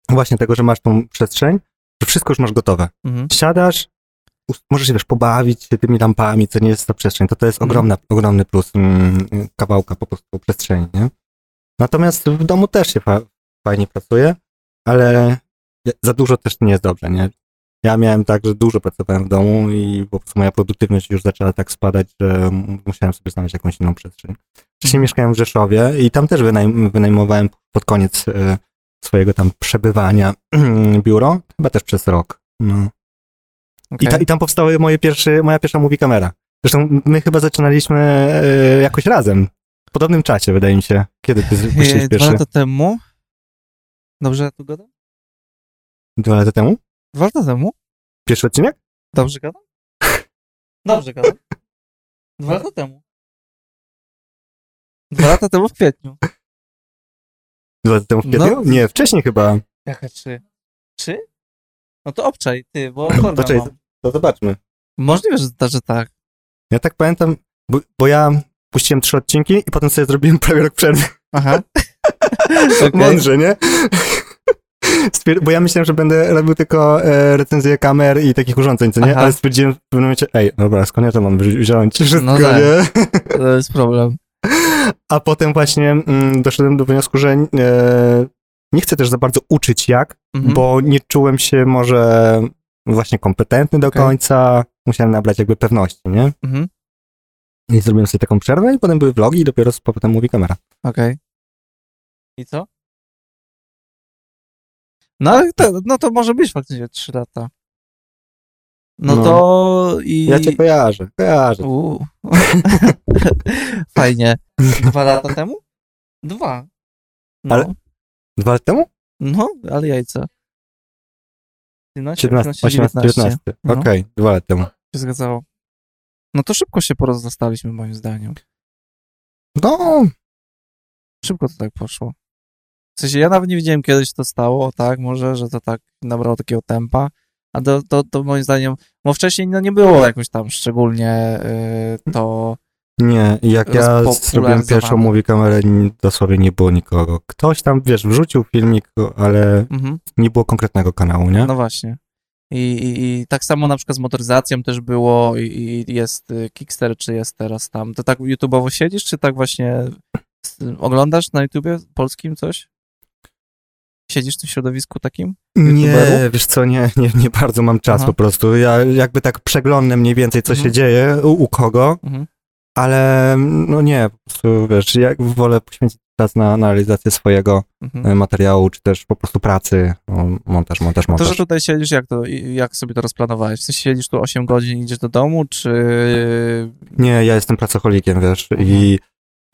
właśnie tego, że masz tą przestrzeń, że wszystko już masz gotowe. Mhm. Siadasz, możesz się, wiesz, pobawić się tymi lampami, co nie jest ta przestrzeń. To to jest Mhm. ogromna, ogromny plus mm, kawałka po prostu przestrzeni, nie? Natomiast w domu też się fa- fajnie pracuje, ale za dużo też nie jest dobrze, nie? Ja miałem tak, że dużo pracowałem w domu i po prostu moja produktywność już zaczęła tak spadać, że musiałem sobie znaleźć jakąś inną przestrzeń. Wcześniej mieszkałem w Rzeszowie i tam też wynajm- wynajmowałem pod koniec e, swojego tam przebywania <clears throat> biuro, chyba też przez rok. No. I, Okej. ta, I tam powstały moje pierwsze, moja pierwsza movie kamera. Zresztą my chyba zaczynaliśmy e, jakoś razem. W podobnym czasie, wydaje mi się. Kiedy ty puściłeś Dwa pierwszy? lata temu. Dobrze tu gadam? Dwa lata temu? Dwa lata temu? Pierwszy odcinek? Dobrze gadam? Dobrze gadam. Dwa lata temu. Dwa lata temu w kwietniu. Dwa lata temu w kwietniu? No. Nie, wcześniej chyba. Jaka trzy? Trzy? No to obczaj, ty, bo <clears throat> Poczekaj, mam. To zobaczmy. Możliwe, że, że tak. Ja tak pamiętam, bo, bo ja puściłem trzy odcinki i potem sobie zrobiłem <laughs> prawie rok przerwy. Aha. <laughs> Mądrze, nie? <laughs> Bo ja myślałem, że będę robił tylko e, recenzję kamer i takich urządzeń, co nie? Aha. Ale stwierdziłem w pewnym momencie, ej, dobra, skąd ja to mam wzi- wziąć wszystko, No tak. nie? To jest problem. A potem właśnie mm, doszedłem do wniosku, że e, nie chcę też za bardzo uczyć jak, Mhm. bo nie czułem się może właśnie kompetentny do Okej. końca. Musiałem nabrać jakby pewności, nie? Mhm. I zrobiłem sobie taką przerwę i potem były vlogi i dopiero potem mówi kamera. Okej. I co? No to, no to może być faktycznie trzy lata. No, No. to i... Ja cię kojarzę, kojarzę. <laughs> Fajnie. Dwa lata temu? Dwa. No, Ale- Dwa lata temu? no ale jajca. 17, 17, 18, 19. No. Okej, dwa lata temu. się zgadzało. No to szybko się porozstaliśmy moim zdaniem. No, Szybko to tak poszło. W sensie ja nawet nie wiedziałem, kiedy się to stało, tak, może, że to tak nabrało takiego tempa, a to, to, to moim zdaniem, bo wcześniej no, nie było jakoś tam szczególnie y, to, nie, jak ja zrobiłem pierwszą mówi kamerę, dosłownie nie było nikogo. Ktoś tam, wiesz, wrzucił filmik, ale mhm, nie było konkretnego kanału, nie? no właśnie. I, i, I tak samo na przykład z motoryzacją też było i, i jest y, Kickster, czy jest teraz tam. To tak YouTube'owo siedzisz, czy tak właśnie oglądasz na YouTubie polskim coś? Siedzisz w tym środowisku takim? Nie, youtuberów? wiesz co, nie, nie, nie bardzo mam czas Aha. po prostu. Ja jakby tak przeglądam mniej więcej, co Mhm. się dzieje, u, u kogo, Mhm. Ale no nie, po prostu, wiesz, ja wolę poświęcić czas na, na realizację swojego Mhm. e, materiału, czy też po prostu pracy, o, montaż, montaż, To, montaż. że tutaj siedzisz, jak to, jak sobie to rozplanowałeś? W sensie siedzisz tu 8 godzin idziesz do domu, czy... Nie, ja jestem pracocholikiem, wiesz, Mhm. i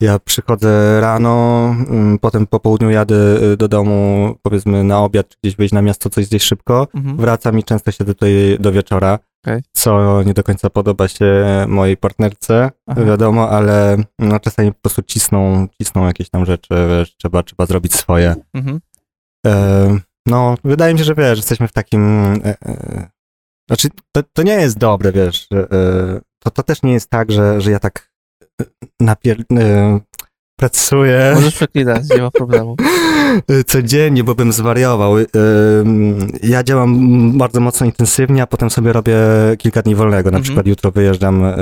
ja przychodzę rano, mm, potem po południu jadę y, do domu, powiedzmy na obiad, czy gdzieś wyjść na miasto, coś zjeść szybko, Mhm. wracam i często siedzę tutaj do wieczora, Okej. co nie do końca podoba się mojej partnerce, Aha. wiadomo, ale no, czasami po prostu cisną, cisną jakieś tam rzeczy, wiesz, trzeba, trzeba zrobić swoje. Mhm. E, no, wydaje mi się, że wiesz, jesteśmy w takim. E, e, znaczy, to, to nie jest dobre, wiesz. E, to, to też nie jest tak, że, że ja tak napier... E, pracuję Możesz przeklinać, nie ma problemu. <laughs> codziennie, bo bym zwariował. E, ja działam bardzo mocno intensywnie, a potem sobie robię kilka dni wolnego. Na Mhm. przykład jutro wyjeżdżam e,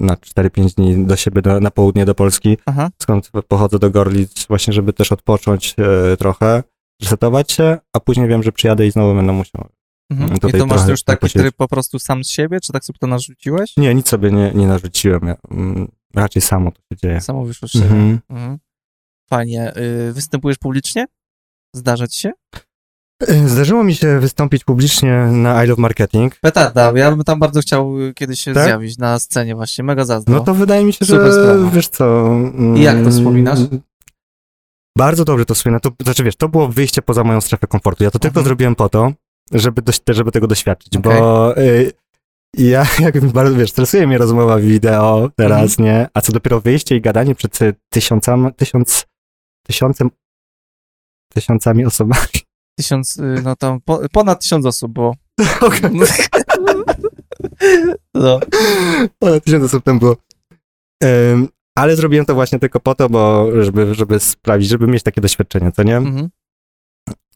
na 4-5 dni do siebie, do, na południe do Polski, Aha. skąd pochodzę do Gorlic, właśnie, żeby też odpocząć trochę, resetować się, a później wiem, że przyjadę i znowu będę musiał. Mhm. I to masz już tak taki posiedzieć. tryb po prostu sam z siebie, czy tak sobie to narzuciłeś? Nie, nic sobie nie, nie narzuciłem. Ja, mm, raczej samo to się dzieje. Samo wyszło z siebie. Mhm. Mhm. Fajnie. Y, występujesz publicznie? Zdarzać się? E, Zdarzyło mi się wystąpić publicznie na I Love Marketing. Petarda, ja bym tam bardzo chciał y, kiedyś się Tak? zjawić na scenie właśnie, mega zazdro. No to wydaje mi się, Super że sprawa. wiesz co... mm, I jak to wspominasz? Bardzo dobrze to wspominam. To, znaczy wiesz, to było wyjście poza moją strefę komfortu. Ja to tylko Mhm. zrobiłem po to, żeby, doś, żeby tego doświadczyć, Okej. bo y, ja <laughs> jakby bardzo, wiesz, stresuje mnie rozmowa wideo teraz, Mhm. nie? A co dopiero wyjście i gadanie przed tysiącami, tysiąc, tysiącem, tysiącami osobami. <laughs> Tysiąc, y, no tam po, ponad tysiąc osób było. <laughs> Okej. No. Ponad tysiąc osób tam było. Ym, ale zrobiłem to właśnie tylko po to, bo żeby, żeby sprawić, żeby mieć takie doświadczenie, co nie? Mhm.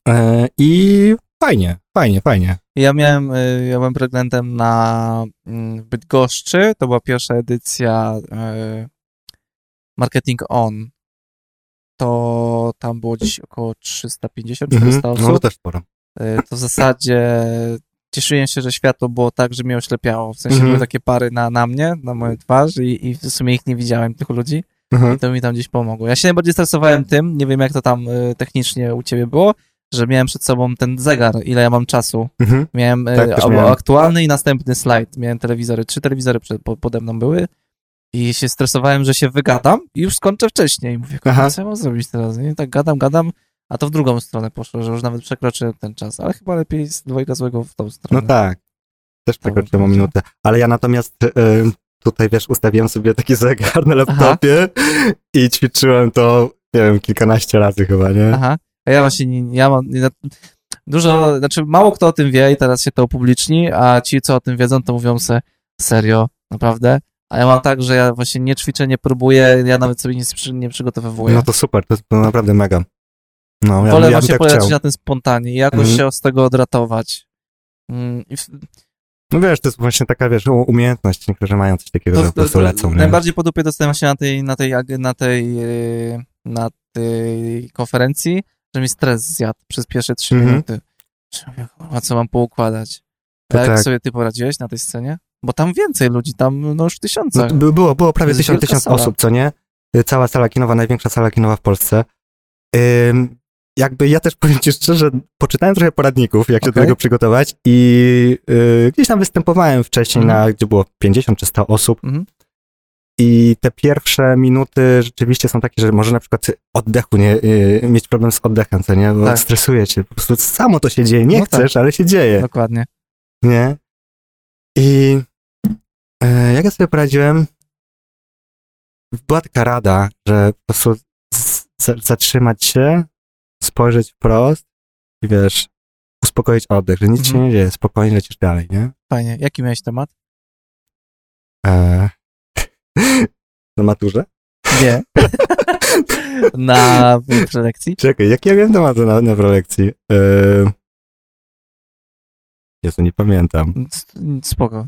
E, I fajnie, fajnie, fajnie. Ja miałem, y, ja byłem prelegentem na mm, Bydgoszczy, to była pierwsza edycja y, Marketing On. To tam było gdzieś około 350-400 Mhm. No to osób. też sporo. Y, To w zasadzie cieszyłem się, że światło było tak, że mnie oślepiało. W sensie Mhm. były takie pary na, na mnie, na moją twarz i, i w sumie ich nie widziałem, tych ludzi. Mhm. I to mi tam gdzieś pomogło. Ja się najbardziej stresowałem tym, nie wiem jak to tam technicznie u ciebie było, że miałem przed sobą ten zegar, ile ja mam czasu. Mhm. Miałem Tak, e, albo miałem. aktualny i następny slajd. Miałem telewizory, trzy telewizory przed, po, pode mną były i się stresowałem, że się wygadam i już skończę wcześniej. Mówię, Aha. co ja mam zrobić teraz? I tak gadam, gadam, a to w drugą stronę poszło, że już nawet przekroczyłem ten czas. Ale chyba lepiej z dwojga złego w tą No stronę. tak. Też przekroczyłem o minutę. Ale ja natomiast y, tutaj, wiesz, ustawiłem sobie taki zegar na laptopie i ćwiczyłem to, nie wiem, kilkanaście razy chyba, nie? Aha. A ja właśnie nie, ja mam. Nie, dużo, znaczy mało kto o tym wie i teraz się to upubliczni, a ci, co o tym wiedzą, to mówią se serio, naprawdę. A ja mam tak, że ja właśnie nie ćwiczę, nie próbuję, ja nawet sobie nic nie przygotowywuję. No to super, to jest to naprawdę mega. No, ja, Wolę ja właśnie tak chciał. na tym spontanie i jakoś Mhm. się z tego odratować. Mm, w- No wiesz, to jest właśnie taka, wiesz, umiejętność, niektórzy mają coś takiego, że po prostu lecą, nie? najbardziej po dupie dostałem się na tej, na tej, na tej, yy, na tej konferencji, że mi stres zjadł przez pierwsze trzy Mhm. minuty. Że mówię, kurwa, co mam poukładać? A To jak tak. sobie ty poradziłeś na tej scenie? Bo tam więcej ludzi, tam no już w No, było, było prawie tysiąc, tysiąc sala. osób, co nie? Y, Cała sala kinowa, największa sala kinowa w Polsce. Ym, jakby ja też <laughs> powiem ci szczerze, poczytałem trochę poradników, jak się do tego przygotować i y, gdzieś tam występowałem wcześniej, Mhm. na, gdzie było 50 czy 100 osób Mhm. I te pierwsze minuty rzeczywiście są takie, że może na przykład oddechu nie, y, mieć problem z oddechem, co nie? Bo Tak. stresuje cię, po prostu samo to się dzieje, nie No tak. chcesz, ale się dzieje. Dokładnie. Nie? I e, jak ja sobie poradziłem, była taka rada, że po prostu zatrzymać się, spojrzeć wprost i wiesz, uspokoić oddech, że nic się Mhm. nie dzieje, spokojnie lecisz dalej, nie? Fajnie. Jaki miałeś temat? E, <laughs> na maturze? Nie. <laughs> na prelekcji? Czekaj, jaki ja miałem temat na, na prelekcji? E, Jezu, nie pamiętam. Spoko.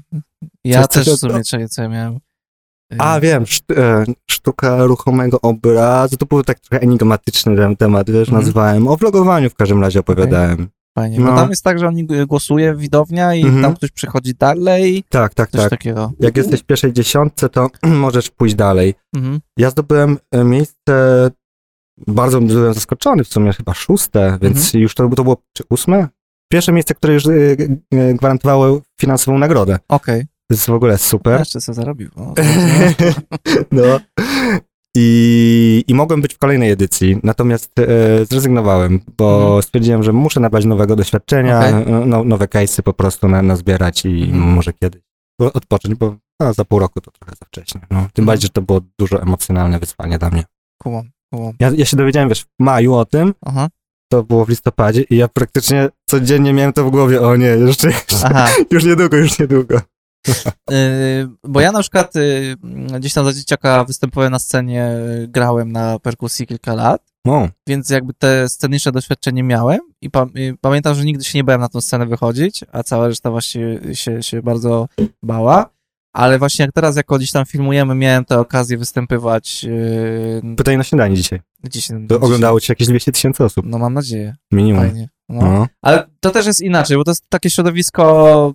Ja Coś też w sumie, czekaj, co ja miałem. Yy, A, wiem, szt, e, sztuka ruchomego obrazu, to był tak trochę enigmatyczny temat, wiesz, Mhm. nazywałem, o vlogowaniu w każdym razie opowiadałem. Fajnie. no. Bo tam jest tak, że oni głosuje widownia i Mhm. tam ktoś przychodzi dalej, Tak, tak, tak. takiego. Jak jesteś w pierwszej dziesiątce, to <clears throat> możesz pójść dalej. Mhm. Ja zdobyłem e, miejsce, bardzo byłem zaskoczony, w sumie chyba szóste, więc Mhm. już to, to było, czy ósme? Pierwsze miejsce, które już e, e, gwarantowało finansową nagrodę. Okej. To jest w ogóle super. Jeszcze co zarobił. O, <laughs> <laughs> No. I, I mogłem być w kolejnej edycji, natomiast e, zrezygnowałem, bo Mhm. stwierdziłem, że muszę nabrać nowego doświadczenia, Okej. e, no, nowe case'y po prostu na, nazbierać i Mhm. może kiedyś odpocząć, bo a, za pół roku to trochę za wcześnie. No. Tym Mhm. bardziej, że to było dużo emocjonalne wyzwanie dla mnie. Kumam, kumam. Ja, ja się dowiedziałem, wiesz, w maju o tym, Aha, to było w listopadzie i ja praktycznie codziennie miałem to w głowie, o nie, jeszcze, <laughs> jeszcze już niedługo, już niedługo. Yy, bo ja na przykład yy, gdzieś tam za dzieciaka występowałem na scenie, grałem na perkusji kilka lat, No, więc jakby te sceniczne doświadczenie miałem i, pa, i pamiętam, że nigdy się nie bałem na tą scenę wychodzić, a cała reszta właśnie się, się bardzo bała. Ale właśnie jak teraz, jako gdzieś tam filmujemy, miałem tę okazję występywać yy, pytanie na śniadanie dzisiaj. gdzieś. To oglądało cię jakieś 200 tysięcy osób, No mam nadzieję, minimum. fajnie. No. No. Ale to też jest inaczej, bo to jest takie środowisko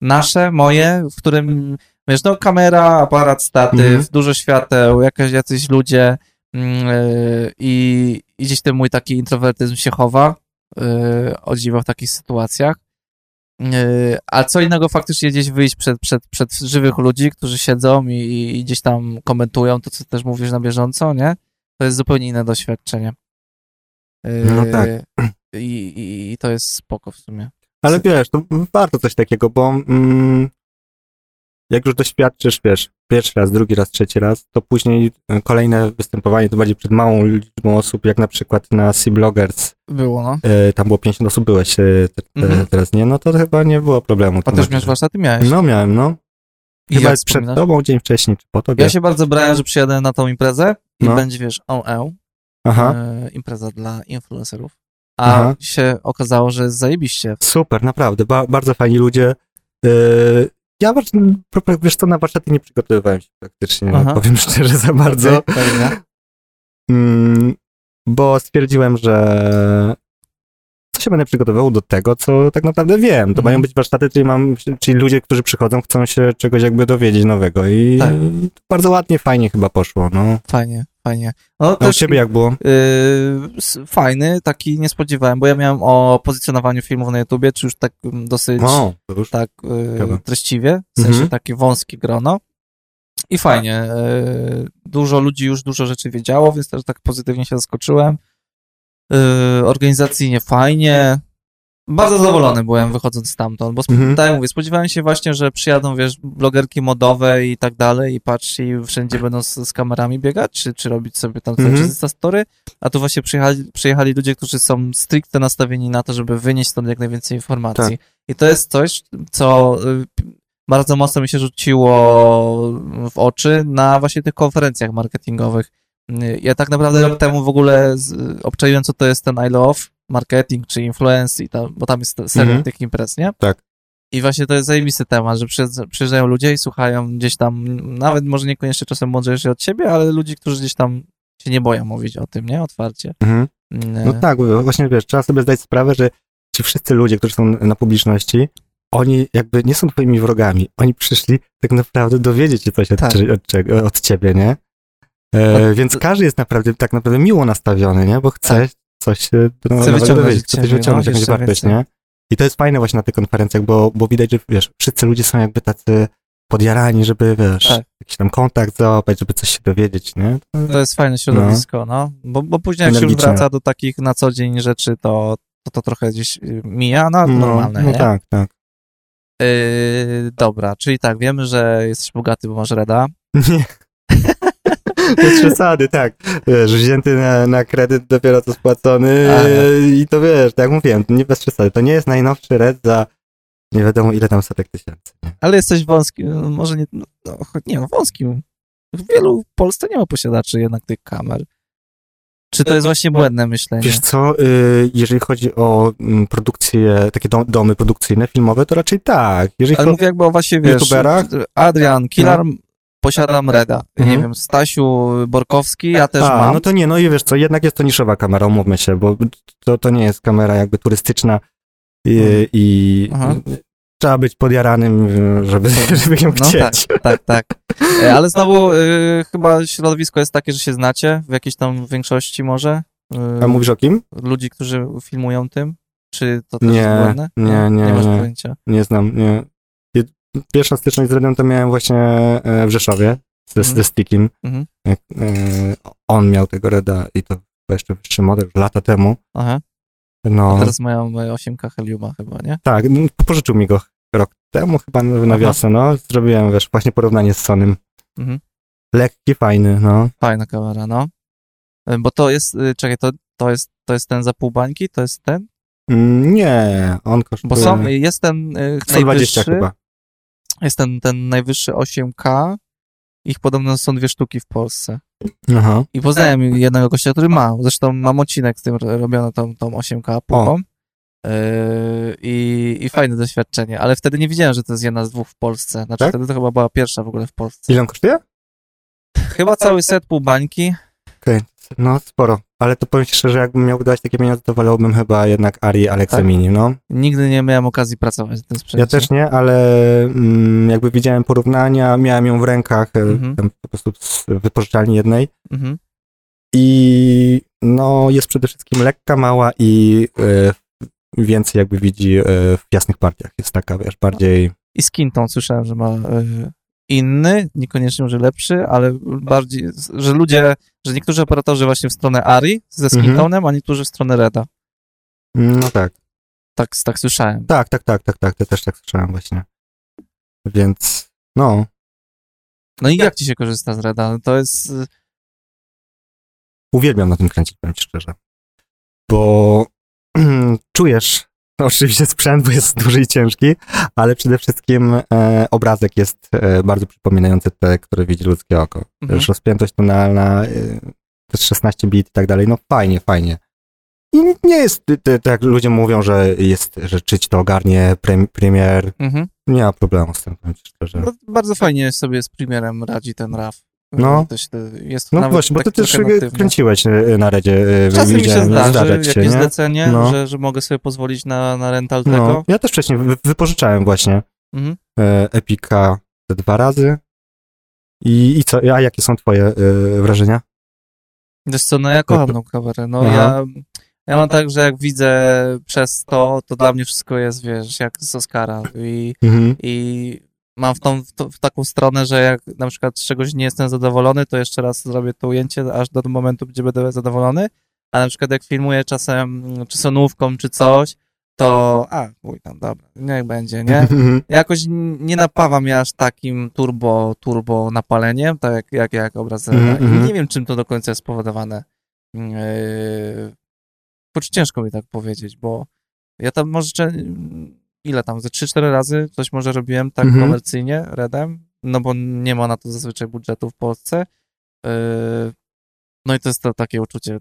nasze, moje, w którym, wiesz, no kamera, aparat, statyw, Mhm. dużo świateł, jakaś, jacyś ludzie mm, yy, i, i gdzieś ten mój taki introwertyzm się chowa, yy, o dziwo w takich sytuacjach. Yy, a co innego faktycznie gdzieś wyjść przed, przed, przed żywych ludzi, którzy siedzą i, i gdzieś tam komentują to, co też mówisz na bieżąco, nie? To jest zupełnie inne doświadczenie. Yy, No tak. I, i, I to jest spoko w sumie. Ale wiesz, to warto coś takiego, bo mm, jak już doświadczysz, wiesz, pierwszy raz, drugi raz, trzeci raz, to później e, kolejne występowanie to bardziej przed małą liczbą osób, jak na przykład na Sea Bloggers, Było, no. e, tam było 50 osób, byłeś, e, te, Mhm. teraz nie, no to chyba nie było problemu. A też miałeś warsztaty? Miałeś. No miałem, no. I Chyba jak przed tobą, dzień wcześniej, czy po tobie. Ja się bardzo brałem, że przyjadę na tą imprezę i No. będzie, wiesz, OE, Aha, impreza dla influencerów. A Aha. się okazało, że jest zajebiście. super, naprawdę, ba, bardzo fajni ludzie. E, ja, wiesz co, na warsztaty nie przygotowywałem się praktycznie, Aha. powiem <laughs> szczerze, za bardzo. Fajnie. Mm, bo stwierdziłem, że to się będę przygotowywał do tego, co tak naprawdę wiem. To Mhm. mają być warsztaty, czyli, mam, czyli ludzie, którzy przychodzą, chcą się czegoś jakby dowiedzieć nowego i Tak. bardzo ładnie, fajnie chyba poszło, no. Fajnie, fajnie. No, A u też, ciebie jak było? Yy, fajny, taki nie spodziewałem, bo ja miałem o pozycjonowaniu filmów na YouTubie, czy już tak mm, dosyć O, to już. tak yy, treściwie, w sensie Mhm. takie wąskie grono. I fajnie. Yy, dużo ludzi już dużo rzeczy wiedziało, więc też tak pozytywnie się zaskoczyłem. Yy, organizacyjnie fajnie. Bardzo zadowolony byłem wychodząc stamtąd, bo Mhm. tak mówię, spodziewałem się właśnie, że przyjadą, wiesz, blogerki modowe i tak dalej i patrz i wszędzie będą z, z kamerami biegać, czy, czy robić sobie tam Mhm. mhm. story, a tu właśnie przyjechali, przyjechali ludzie, którzy są stricte nastawieni na to, żeby wynieść stąd jak najwięcej informacji. Tak. I to jest coś, co y, bardzo mocno mi się rzuciło w oczy na właśnie tych konferencjach marketingowych. Y, Ja tak naprawdę rok temu w ogóle z, obczaiłem, co to jest ten I Love, marketing czy influence, i tam, bo tam jest seria Mhm. tych imprez, nie? Tak. I właśnie to jest zajebisty temat, że przyjeżdża- przyjeżdżają ludzie i słuchają gdzieś tam, nawet może niekoniecznie czasem mądrzejsi od siebie, ale ludzi, którzy gdzieś tam się nie boją mówić o tym, nie? Otwarcie. Mhm. Mm, No tak, bo właśnie wiesz, trzeba sobie zdać sprawę, że ci wszyscy ludzie, którzy są na publiczności, oni jakby nie są twoimi wrogami. Oni przyszli tak naprawdę dowiedzieć się coś od, Tak. od, czego- od ciebie, nie? E, więc każdy jest naprawdę tak naprawdę miło nastawiony, nie? Bo chce coś e, no, nowego wyciągnąć chce coś no, wyciągnąć, jakąś wartość, nie? I to jest fajne właśnie na tych konferencjach, bo, bo widać, że wiesz, wszyscy ludzie są jakby tacy podjarani, żeby, wiesz, Tak. jakiś tam kontakt załapać, żeby coś się dowiedzieć, nie? To jest fajne środowisko, no. Bo, bo później jak się już wraca do takich na co dzień rzeczy, to to, to trochę gdzieś y, mija, no, No, normalne, no nie? tak, tak. Yy, dobra, czyli tak, wiemy, że jesteś bogaty, bo masz Reda. <laughs> Nie. <laughs> Bez przesady, tak. Wiesz, wzięty na, na kredyt, dopiero co spłacony i to wiesz, tak jak mówiłem, nie bez przesady. To nie jest najnowszy red za nie wiadomo ile tam setek tysięcy. Nie? Ale jesteś wąskim, no, może nie, no, choć nie no, wąskim. Wielu w Polsce nie ma posiadaczy jednak tych kamer. Czy to jest właśnie błędne myślenie? Wiesz co, y, jeżeli chodzi o mm, produkcje, takie dom, domy produkcyjne, filmowe, to raczej tak. Jeżeli Ale cho- mówię jakby o właśnie, wiesz, youtuberach? Adrian, Kilar, posiadam Reda. Nie Mhm. wiem, Stasiu Borkowski, ja też A, mam. no to nie, no i wiesz co, jednak jest to niszowa kamera, umówmy się, bo to, to nie jest kamera jakby turystyczna i, Mhm. i trzeba być podjaranym, żeby, <laughs> żeby ją No tak, chcieć. tak, tak. E, Ale <laughs> znowu y, chyba środowisko jest takie, że się znacie w jakiejś tam większości może. Y, A mówisz o kim? ludzi, którzy filmują tym? Czy to też Nie, jest błędne? nie, nie, Nie masz nie. pojęcia. Nie znam, nie. Pierwsza styczność z Redem to miałem właśnie e, w Rzeszowie ze, Mhm. ze Stickiem. Mhm. Jak, e, on miał tego Reda i to chyba jeszcze wyższy model, lata temu. Aha. No, A teraz mają e, 8K Heliuma chyba, nie? tak, pożyczył mi go rok temu chyba na wiosnę, no. Zrobiłem, wiesz, właśnie porównanie z Sonym. Mhm. Lekki, fajny, no. Fajna kamera, no. E, Bo to jest, y, czekaj, to, to, jest, to jest ten za pół bańki? To jest ten? Mm, Nie, on kosztuje Bo są, jest ten y, 120 najwyższy, chyba. Jest ten, ten najwyższy 8K. Ich podobno są dwie sztuki w Polsce. Aha. I poznałem jednego gościa, który ma. Zresztą mam odcinek z tym ro- robiony tą, tą 8K półką. Yy, i, I fajne doświadczenie, ale wtedy nie wiedziałem, że to jest jedna z dwóch w Polsce. Znaczy Tak? wtedy to chyba była pierwsza w ogóle w Polsce. Ile on kosztuje? Chyba cały set pół bańki. No, sporo. Ale to powiem ci szczerze, jakbym miał wydawać takie pieniądze, to wolałbym chyba jednak Ari Alexa Tak? Mini, no. Nigdy nie miałem okazji pracować w tym sprzęcie. Ja też nie, ale mm, jakby widziałem porównania, miałem ją w rękach, e, Mhm. tam po prostu z wypożyczalni jednej Mhm. i no jest przede wszystkim lekka, mała i e, więcej jakby widzi e, w jasnych partiach. Jest taka, wiesz, bardziej... I skin tą słyszałem, że ma y, inny, niekoniecznie może lepszy, ale bardziej, że ludzie, że niektórzy operatorzy właśnie w stronę Ari ze Mhm. skintonem, a niektórzy w stronę Reda. No tak, Tak, tak słyszałem. tak, tak, tak, tak, tak, to też tak słyszałem właśnie. Więc, no, No i jak ci się korzysta z Reda? To jest... y, uwielbiam na tym kręcić, powiem ci szczerze. Bo <clears throat> czujesz, no oczywiście sprzęt, bo jest duży i ciężki, ale przede wszystkim e, obrazek jest e, bardzo przypominający te, które widzi ludzkie oko. Mhm. Rozpiętość tonalna, e, też 16 bit i tak dalej, no fajnie, fajnie. I nie jest, tak jak ludzie mówią, że jest, że czyć to ogarnie prem, premier, Mhm. nie ma problemu z tym, powiem szczerze. No, bardzo fajnie sobie z Premierem radzi ten RAW. No. To się, jest No właśnie, bo ty tak też natywnie. kręciłeś e, na Redzie, e, Czasem mi się zdarzy się, jakieś nie? zlecenie, No. że, że mogę sobie pozwolić na, na rental tego. No, ja też wcześniej wy, wypożyczałem właśnie Mhm. e, Epika dwa razy. I, I co, a jakie są twoje e, wrażenia? Wiesz co, no ja kocham tą kamerę. No Aha. ja, ja mam tak, że jak widzę przez to, to dla mnie wszystko jest, wiesz, jak z Oscara. I, Mhm. i mam w, tą, w, to, w taką stronę, że jak na przykład z czegoś nie jestem zadowolony, to jeszcze raz zrobię to ujęcie aż do momentu, gdzie będę zadowolony. A na przykład jak filmuję czasem, mm, czy sonówką, czy coś, to a, uj, tam, dobra, niech będzie, nie? <laughs> Jakoś nie napawa mnie aż takim turbo, turbo napaleniem, tak jak, jak, jak obraz Mhm. I mhm. nie wiem, czym to do końca jest spowodowane. Yy, choć ciężko mi tak powiedzieć, bo ja tam może, ile tam, ze 3-4 razy coś może robiłem tak Mhm. komercyjnie, redem, no bo nie ma na to zazwyczaj budżetu w Polsce. Yy, no i to jest to takie uczucie,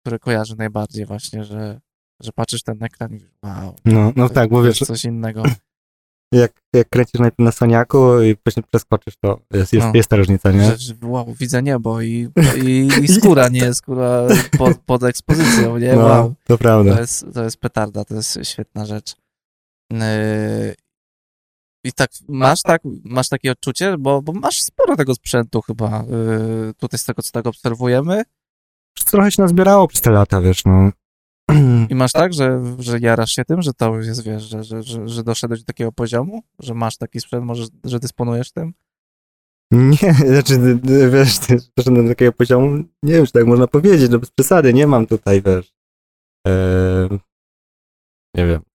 które kojarzę najbardziej właśnie, że, że patrzysz ten ekran i wow, No, no tak, bo wiesz, coś innego. <laughs> jak, jak kręcisz najpierw na Soniaku i później przeskoczysz, to jest, jest, No. jest ta różnica, nie? że, że wow, widzę niebo i, i, i <laughs> skóra nie jest skóra pod, pod ekspozycją, nie? <laughs> No, Wow. to prawda. To jest, to jest petarda, to jest świetna rzecz. Yy, I tak, masz tak, masz takie odczucie, bo, bo masz sporo tego sprzętu chyba, yy, tutaj z tego, co tak obserwujemy Trochę się nazbierało przez te lata, wiesz, no. i masz tak, że, że jarasz się tym, że to już jest, wiesz, że, że, że, że doszedłeś do takiego poziomu, że masz taki sprzęt, może, że dysponujesz tym? Nie, <laughs> znaczy, wiesz, doszedłem do takiego poziomu, nie wiem, czy tak można powiedzieć, no bez przesady, nie mam tutaj, wiesz, nie wiem.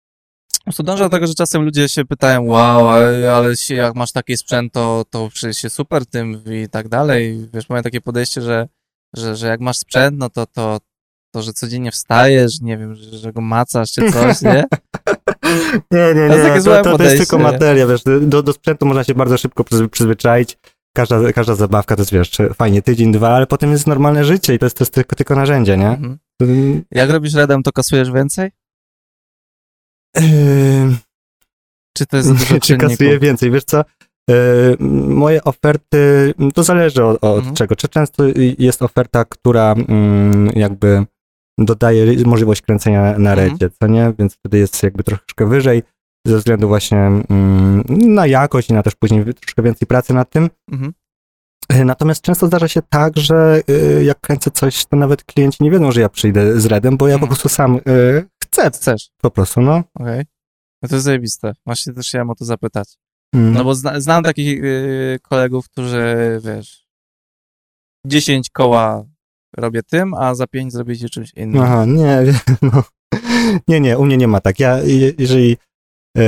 Prostu dążę do tego, że czasem ludzie się pytają, wow, ale, ale się, jak masz taki sprzęt, to, to przecież się super tym i tak dalej. Wiesz, mają takie podejście, że, że, że jak masz sprzęt, no to, to, to, że codziennie wstajesz, nie wiem, że, że go macasz czy coś, nie? <laughs> Nie, nie, To jest nie, to, to, to podejście, jest tylko materia, wiesz, do, do sprzętu można się bardzo szybko przyzwy- przyzwyczaić, każda, każda zabawka to jest, wiesz, fajnie, tydzień, dwa, ale potem jest normalne życie i to jest, to jest tylko, tylko narzędzie, nie? Mhm. Jak robisz redem, to kasujesz więcej? Yy, Czy to jest dużo czy czynników? więcej, wiesz co? Yy, moje oferty, to zależy od, od Mhm. czego. Czy często jest oferta, która mm, jakby dodaje możliwość kręcenia na Mhm. redzie, co nie? Więc wtedy jest jakby troszeczkę wyżej ze względu właśnie mm, na jakość i na też później troszkę więcej pracy nad tym. Mhm. Yy, Natomiast często zdarza się tak, że yy, jak kręcę coś, to nawet klienci nie wiedzą, że ja przyjdę z redem, bo ja po Mhm. prostu sam yy, chcę Chcesz, po prostu, no. okej. No to jest zajebiste. Właśnie też chciałem o to zapytać. Mm. No bo zna, znam takich yy, kolegów, którzy, wiesz, 10 koła robię tym, a za 5 zrobicie czymś innym. Aha, <laughs> nie, no. nie, nie, u mnie nie ma tak. Ja, je- jeżeli e,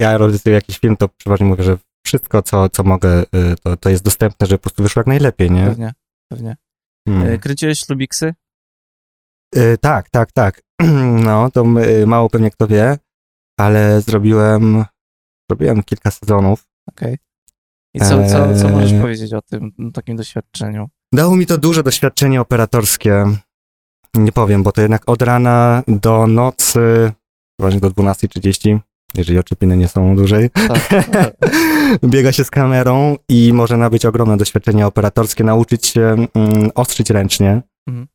ja realizuję jakiś film, to przeważnie mówię, że wszystko, co, co mogę, e, to, to jest dostępne, żeby po prostu wyszło jak najlepiej, nie? Pewnie, pewnie. Mm. Yy, Kręciłeś ślubiksy? Tak, tak, tak. <clears throat> No, to e, mało pewnie kto wie, ale zrobiłem, zrobiłem kilka sezonów. Okej. I co, co, co możesz Eee. powiedzieć o tym no, takim doświadczeniu? Dało mi to duże doświadczenie operatorskie. Nie powiem, bo to jednak od rana do nocy, właśnie do 12.30, jeżeli oczepiny nie są dłużej, Tak. <laughs> biega się z kamerą i może nabyć ogromne doświadczenie operatorskie, nauczyć się mm, ostrzyć ręcznie. Mhm.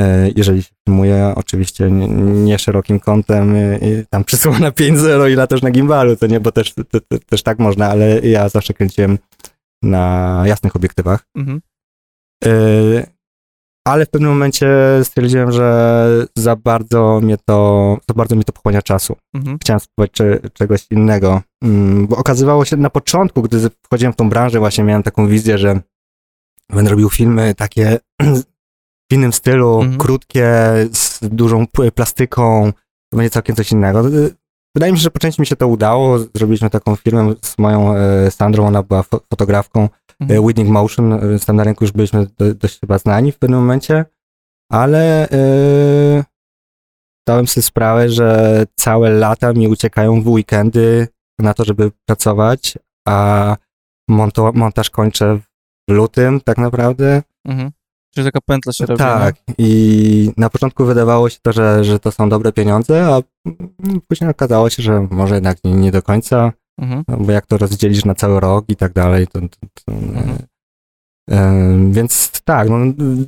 E, Jeżeli się filmuje, oczywiście nie, nie szerokim kątem, y, tam przysłona 5.0 i latasz na gimbalu, to nie, bo też, te, te, też tak można, ale ja zawsze kręciłem na jasnych obiektywach. Mhm. Yy, ale w pewnym momencie stwierdziłem, że za bardzo mnie to, za bardzo mi to pochłania czasu. Mhm. Chciałem spróbować cze, czegoś innego, Mm, bo okazywało się na początku, gdy wchodziłem w tą branżę, właśnie miałem taką wizję, że będę robił filmy takie <clears throat> w innym stylu, Mhm. krótkie, z dużą plastyką, to będzie całkiem coś innego. Yy, Wydaje mi się, że po części mi się to udało. Zrobiliśmy taką firmę z moją e, Sandrą, ona była fo- fotografką. Mhm. E, Winning Motion, e, więc tam na rynku już byliśmy do, dość chyba znani w pewnym momencie, ale dałem sobie sprawę, że całe lata mi uciekają w weekendy na to, żeby pracować, a montaż kończę w lutym tak naprawdę. Mhm. Czyli taka pętla się robi. tak, i na początku wydawało się to, że, że to są dobre pieniądze, a później okazało się, że może jednak nie, nie do końca. Mhm. No, bo jak to rozdzielisz na cały rok i tak dalej, to, to, to Mhm. E, więc tak, no,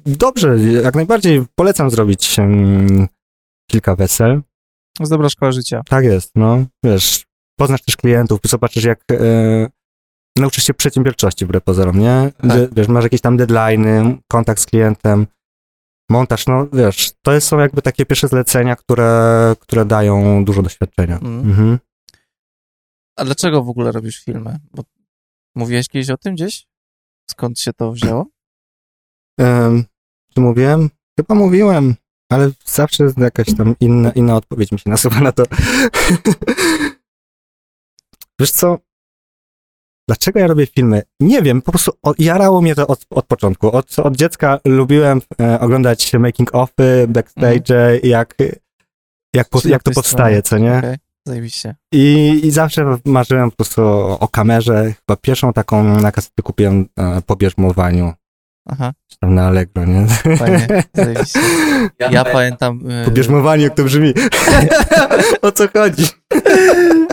dobrze, jak najbardziej polecam zrobić kilka wesel. To jest dobra szkoła życia. Tak jest, no, wiesz, poznasz też klientów, zobaczysz jak e, nauczysz się przedsiębiorczości wbrew pozorom, nie? Tak. De, wiesz, masz jakieś tam deadline'y, kontakt z klientem, montaż, no wiesz, to są jakby takie pierwsze zlecenia, które, które dają dużo doświadczenia. Mm. Mhm. A dlaczego w ogóle robisz filmy? Bo mówiłeś kiedyś o tym gdzieś? Skąd się to wzięło? Em, czy mówiłem? Chyba mówiłem, ale zawsze jakaś tam inna, inna odpowiedź mi się nasuwa na to. <laughs> Wiesz co? Dlaczego ja robię filmy? Nie wiem, po prostu jarało mnie to od, od początku. Od, od dziecka lubiłem e, oglądać making-offy, backstage, jak, jak, po, jak to powstaje, co nie? Okej, zajebiście. I, I zawsze marzyłem po prostu o, o kamerze. Chyba pierwszą taką na kasety kupiłem e, po bierzmowaniu, Aha, czy tam na Allegro, nie? fajnie, zajebiście. Ja pamiętam... y, Po bierzmowaniu, jak to brzmi. <laughs> o co chodzi?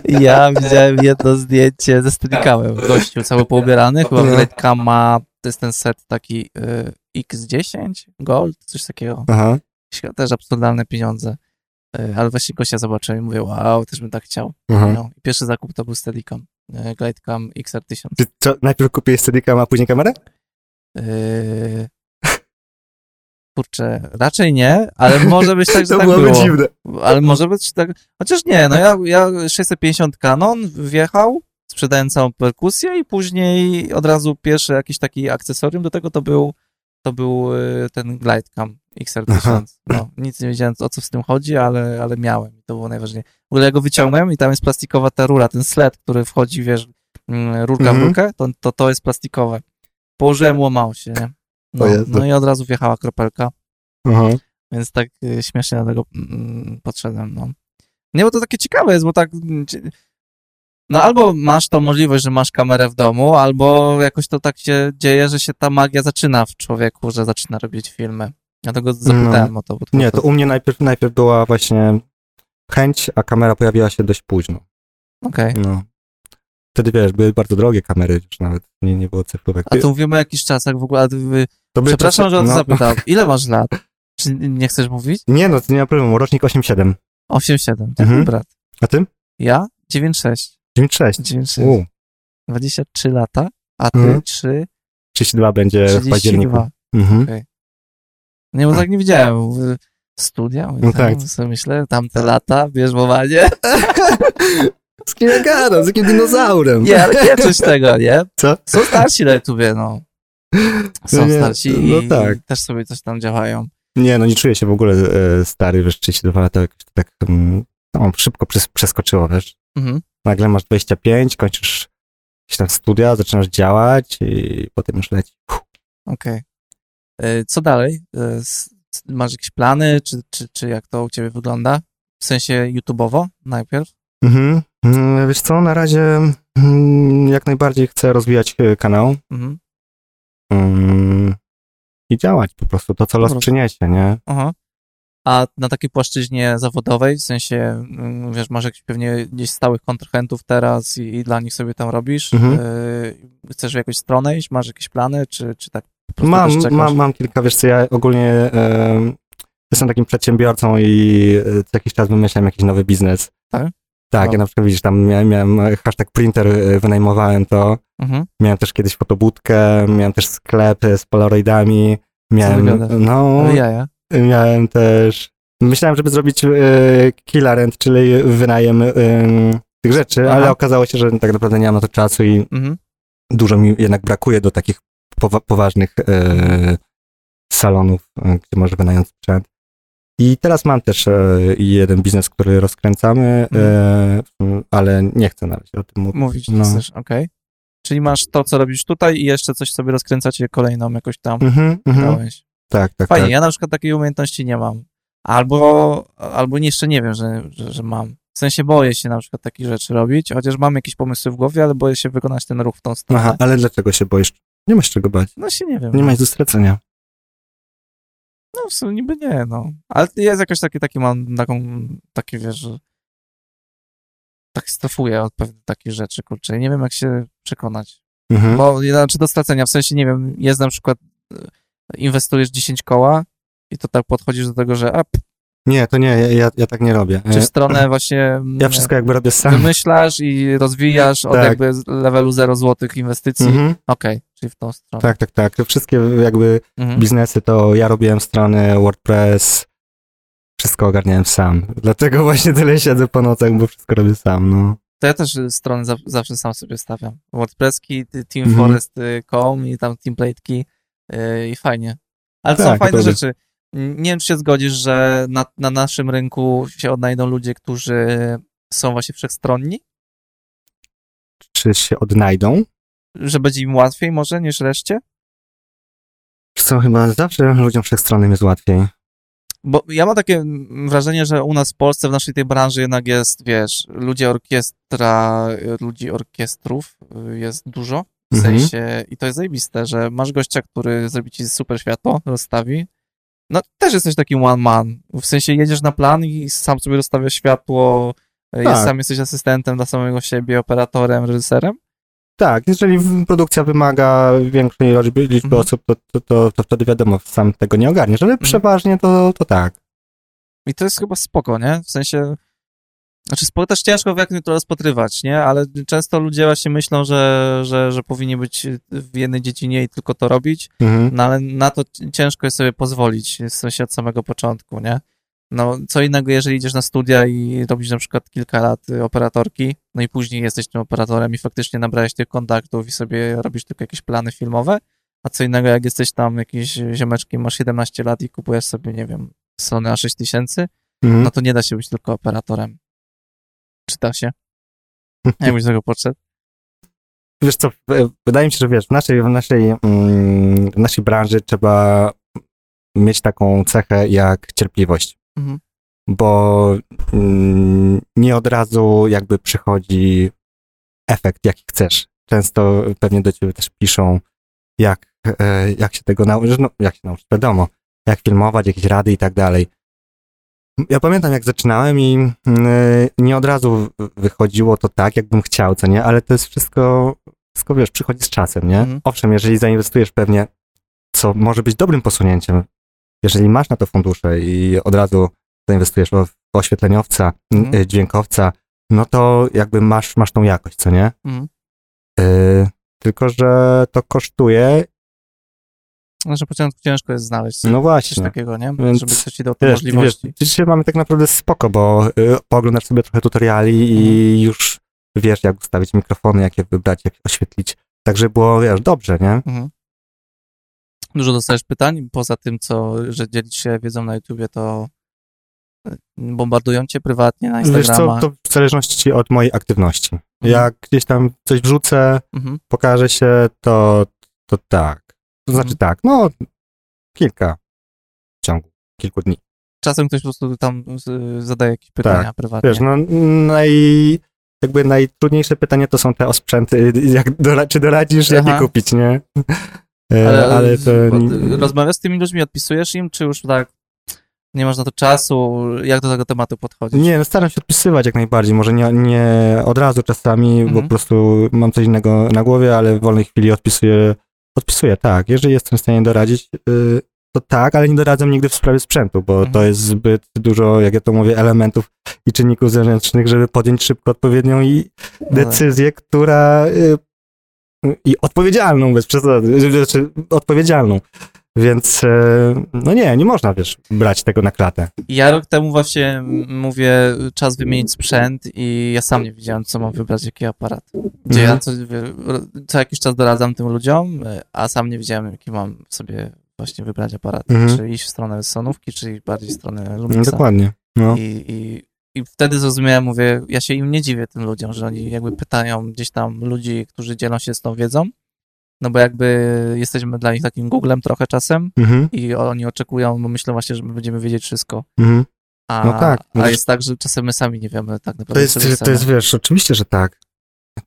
Ja widziałem jedno zdjęcie ze Steadicamem. Gościu cały poubierany, chyba. Gradecam ma, to jest ten set taki y, X10 Gold, coś takiego. Aha. Też absurdalne pieniądze. Y, ale właśnie gościa zobaczyłem i mówię, wow, też bym tak chciał. aha. No. Pierwszy zakup to był Steadicam. Gladecam XR1000. Czy co, najpierw kupiłeś Steadicam, a później kamerę? Yy... <laughs> Kurczę, raczej nie, ale może być tak, że <laughs> to tak byłoby było. dziwne. Ale może być tak. Chociaż nie, no ja, ja 650 Canon wjechał, sprzedałem całą perkusję i później od razu pierwszy jakiś taki akcesorium do tego to był to był y, ten Glidecam Aha. XR1000. No, nic nie wiedziałem o co z tym chodzi, ale, ale miałem i to było najważniejsze. W ogóle ja go wyciągnąłem i tam jest plastikowa ta rura, ten sled, który wchodzi, wiesz, mm, rurka w Mhm. rurkę, to, to, to jest plastikowe. Położyłem, łamało się, nie? No, no i od razu wjechała kropelka. Aha. Więc tak y, śmiesznie do tego mm, podszedłem, no. Nie, bo to takie ciekawe jest, bo tak... mm, No albo masz tą możliwość, że masz kamerę w domu, albo jakoś to tak się dzieje, że się ta magia zaczyna w człowieku, że zaczyna robić filmy. Dlatego zapytałem o to. Bo Nie, to u mnie najpierw, najpierw była właśnie chęć, a kamera pojawiła się dość późno. Okej. No. Wtedy wiesz, były bardzo drogie kamery, już nawet nie, nie było cyfrówek. A tu mówimy o jakichś czasach w ogóle, To były przepraszam, czasy- że o to no. zapytałem. <laughs> Ile masz lat? Czy nie chcesz mówić? Nie no, to nie ma problemu, rocznik 8-7. 8-7, tak, Mhm. brat. A ty? Ja? 9-6. 9-6. 9-6. U, 23 lata, a ty Mhm. 3, 32 będzie w październiku. 32. Mhm. Nie, bo tak nie widziałem. Studia, mówię, No tak. sobie myślę, tamte lata, bierzmowanie. <laughs> Z kim ja gadam? Z jakim dinozaurem? Nie, ale nie czuć tego, nie? Co? Są starsi YouTubie, no. Są No nie, starsi no i tak. też sobie coś tam działają. Nie, no nie czuję się w ogóle e, stary, wiesz, 32 lata, jakoś tak mm, no, szybko przes przeskoczyło, wiesz. Mhm. Nagle masz 25, kończysz jakieś tam studia, zaczynasz działać i potem już leci. Okej. E, Co dalej? E, Masz jakieś plany, czy, czy, czy jak to u ciebie wygląda? W sensie YouTube'owo najpierw? Mhm. Mm, Wiesz co, na razie mm, jak najbardziej chcę rozwijać e, kanał Mhm. mm, i działać po prostu, to co los przyniesie, nie? Aha. A na takiej płaszczyźnie zawodowej, w sensie, wiesz, masz jakiś pewnie gdzieś stałych kontrahentów teraz i, i dla nich sobie tam robisz? Mhm. E, chcesz w jakąś stronę iść? Masz jakieś plany, czy, czy tak po prostu Mam, mam, mam kilka, wiesz co, ja ogólnie e, jestem takim przedsiębiorcą i e, co jakiś czas wymyślam jakiś nowy biznes. Tak? Tak, ja na przykład widzisz, tam miałem, miałem hashtag printer, e, wynajmowałem to, Mhm. miałem też kiedyś fotobudkę, miałem też sklep z polaroidami, miałem, no, jaja. miałem też, myślałem, żeby zrobić e, killa rent, czyli wynajem e, tych rzeczy, Aha. ale okazało się, że tak naprawdę nie mam na to czasu i Mhm. dużo mi jednak brakuje do takich powa- poważnych e, salonów, gdzie może wynająć sprzęt. I teraz mam też e, jeden biznes, który rozkręcamy, e, ale nie chcę na razie o tym mówić. Mówić No. no. chcesz, okej. Czyli masz to, co robisz tutaj i jeszcze coś sobie rozkręcacie kolejną jakoś tam Mhm, mhm. gałęź. Tak, tak, Fajnie, tak. ja na przykład takiej umiejętności nie mam. Albo, albo jeszcze nie wiem, że, że, że mam. W sensie boję się na przykład takich rzeczy robić, chociaż mam jakieś pomysły w głowie, ale boję się wykonać ten ruch w tą stronę. Aha, ale dlaczego się boisz? Nie masz czego bać. No się nie wiem. Nie ma nic do stracenia. No w sumie niby nie, no. Ale jest jakoś taki, taki mam taką, taki wiesz, że tak stofuję od pewnych takich rzeczy, kurczę. I nie wiem, jak się przekonać. Mhm. Bo znaczy do stracenia, w sensie, nie wiem, jest na przykład, e, inwestujesz 10 koła i to tak podchodzisz do tego, że a, p- Nie, to nie, ja, ja, tak nie robię. czy E, w stronę <clears throat> właśnie Ja wszystko jakby robię sam. wymyślasz i rozwijasz od Tak. jakby levelu 0 złotych inwestycji. Mhm. Okej, czyli w tą stronę. Tak, tak, tak. Wszystkie jakby Mhm. biznesy to ja robiłem strony WordPress, wszystko ogarniałem sam. Dlatego <laughs> właśnie tyle siedzę po nocach, bo wszystko robię sam, no. To ja też y, strony za, zawsze sam sobie stawiam. WordPresski, ty- Mhm. teamforest.com i tam template'ki yy, i fajnie. Ale to są Tak, fajne rzeczy. Nie wiem, czy się zgodzisz, że na, na naszym rynku się odnajdą ludzie, którzy są właśnie wszechstronni, Czy się odnajdą? że będzie im łatwiej może niż reszcie? Co chyba zawsze ludziom wszechstronnym jest łatwiej. Bo ja mam takie wrażenie, że u nas w Polsce, w naszej tej branży jednak jest, wiesz, ludzie orkiestra, ludzi orkiestrów jest dużo. W Mhm. sensie, i to jest zajebiste, że masz gościa, który zrobi ci super światło, rozstawi. No, też jesteś takim one man. W sensie jedziesz na plan i sam sobie rozstawiasz światło, y, Tak. sam jesteś asystentem dla samego siebie, operatorem, reżyserem. Tak, jeżeli produkcja wymaga większej liczby, liczby Mhm. osób, to, to, to, to wtedy wiadomo, sam tego nie ogarniesz, ale przeważnie to, to tak. I to jest chyba spoko, nie? W sensie, znaczy spoko też ciężko w jakim to rozpatrywać, nie? Ale często ludzie właśnie myślą, że, że, że powinni być w jednej dziedzinie i tylko to robić, Mhm. no ale na to ciężko jest sobie pozwolić, w sensie od samego początku, nie? No, co innego, jeżeli idziesz na studia i robisz na przykład kilka lat y, operatorki, no i później jesteś tym operatorem i faktycznie nabrałeś tych kontaktów i sobie robisz tylko jakieś plany filmowe, a co innego, jak jesteś tam jakiś ziomeczkiem, masz 17 lat i kupujesz sobie, nie wiem, Sony A6000, Mhm. no to nie da się być tylko operatorem. Czy da się? <laughs> Jakbyś tego podszedł? Wiesz co, w- wydaje mi się, że wiesz, w naszej, w naszej, mm, w naszej branży trzeba mieć taką cechę jak cierpliwość, Mhm. bo mm, nie od razu jakby przychodzi efekt, jaki chcesz. Często pewnie do ciebie też piszą, jak, e, jak się tego nauczyć, no jak się nauczyć, wiadomo, jak filmować, jakieś rady i tak dalej. Ja pamiętam, jak zaczynałem i mm, nie od razu wychodziło to tak, jakbym chciał, co nie? Ale to jest wszystko, wszystko wiesz, przychodzi z czasem, nie? Mhm. Owszem, jeżeli zainwestujesz pewnie, co może być dobrym posunięciem, jeżeli masz na to fundusze i od razu zainwestujesz w oświetleniowca, Mhm. y, dźwiękowca, no to jakby masz, masz tą jakość, co nie? Mhm. Y, tylko, że to kosztuje, że początku ciężko jest znaleźć no coś właśnie. takiego, nie? Więc, Żeby ktoś ci dał te Wiesz, możliwości. wiesz, dzisiaj mamy tak naprawdę spoko, bo y, pooglądasz sobie trochę tutoriali i Mhm. już wiesz, jak ustawić mikrofony, jak je wybrać, jak oświetlić. Tak, żeby było, wiesz, dobrze, nie? Mhm. Dużo dostajesz pytań, poza tym, co, że dzielić się wiedzą na YouTubie, to y, bombardują cię prywatnie na Wiesz Instagrama. co, to w zależności od mojej aktywności. Mhm. Jak gdzieś tam coś wrzucę, Mhm. pokaże się, to, to tak. To znaczy tak, no kilka w ciągu kilku dni. Czasem ktoś po prostu tam zadaje jakieś pytania prywatnie. Tak. Wiesz, no naj, jakby najtrudniejsze pytanie to są te o sprzęt, <laughs> jak dora, czy doradzisz, jak je kupić, nie? E, ale, to... od- rozmawiasz z tymi ludźmi, odpisujesz im, czy już tak nie masz na to czasu? Jak do tego tematu podchodzić? Nie, no staram się odpisywać jak najbardziej. Może nie, nie od razu czasami, bo Mhm. po prostu mam coś innego na głowie, ale w wolnej chwili odpisuję. Odpisuję, tak. Jeżeli jestem w stanie doradzić, y, to tak, ale nie doradzam nigdy w sprawie sprzętu, bo Mhm. to jest zbyt dużo, jak ja to mówię, elementów i czynników zewnętrznych, żeby podjąć szybko odpowiednią i decyzję, która y, i odpowiedzialną bez przesady, znaczy odpowiedzialną. Więc e, no nie, nie można, wiesz, brać tego na klatę. Ja rok temu właśnie mówię, czas wymienić sprzęt i ja sam nie wiedziałem, co mam wybrać, jaki aparat. Gdzie Mhm. ja co, co jakiś czas doradzam tym ludziom, a sam nie wiedziałem, jaki mam sobie właśnie wybrać aparat. Mhm. Czy iść w stronę Sonówki, czy bardziej w stronę No, Lumixa. dokładnie. No. I, i, I wtedy zrozumiałem, mówię, ja się im nie dziwię tym ludziom, że oni jakby pytają gdzieś tam ludzi, którzy dzielą się z tą wiedzą, no bo jakby jesteśmy dla nich takim Googlem trochę czasem Mhm, i oni oczekują, bo myślą właśnie, że my będziemy wiedzieć wszystko. mhm. A, No tak, no a wiesz- jest tak, że czasem my sami nie wiemy tak naprawdę, To jest, to jest, wiesz, oczywiście, że tak.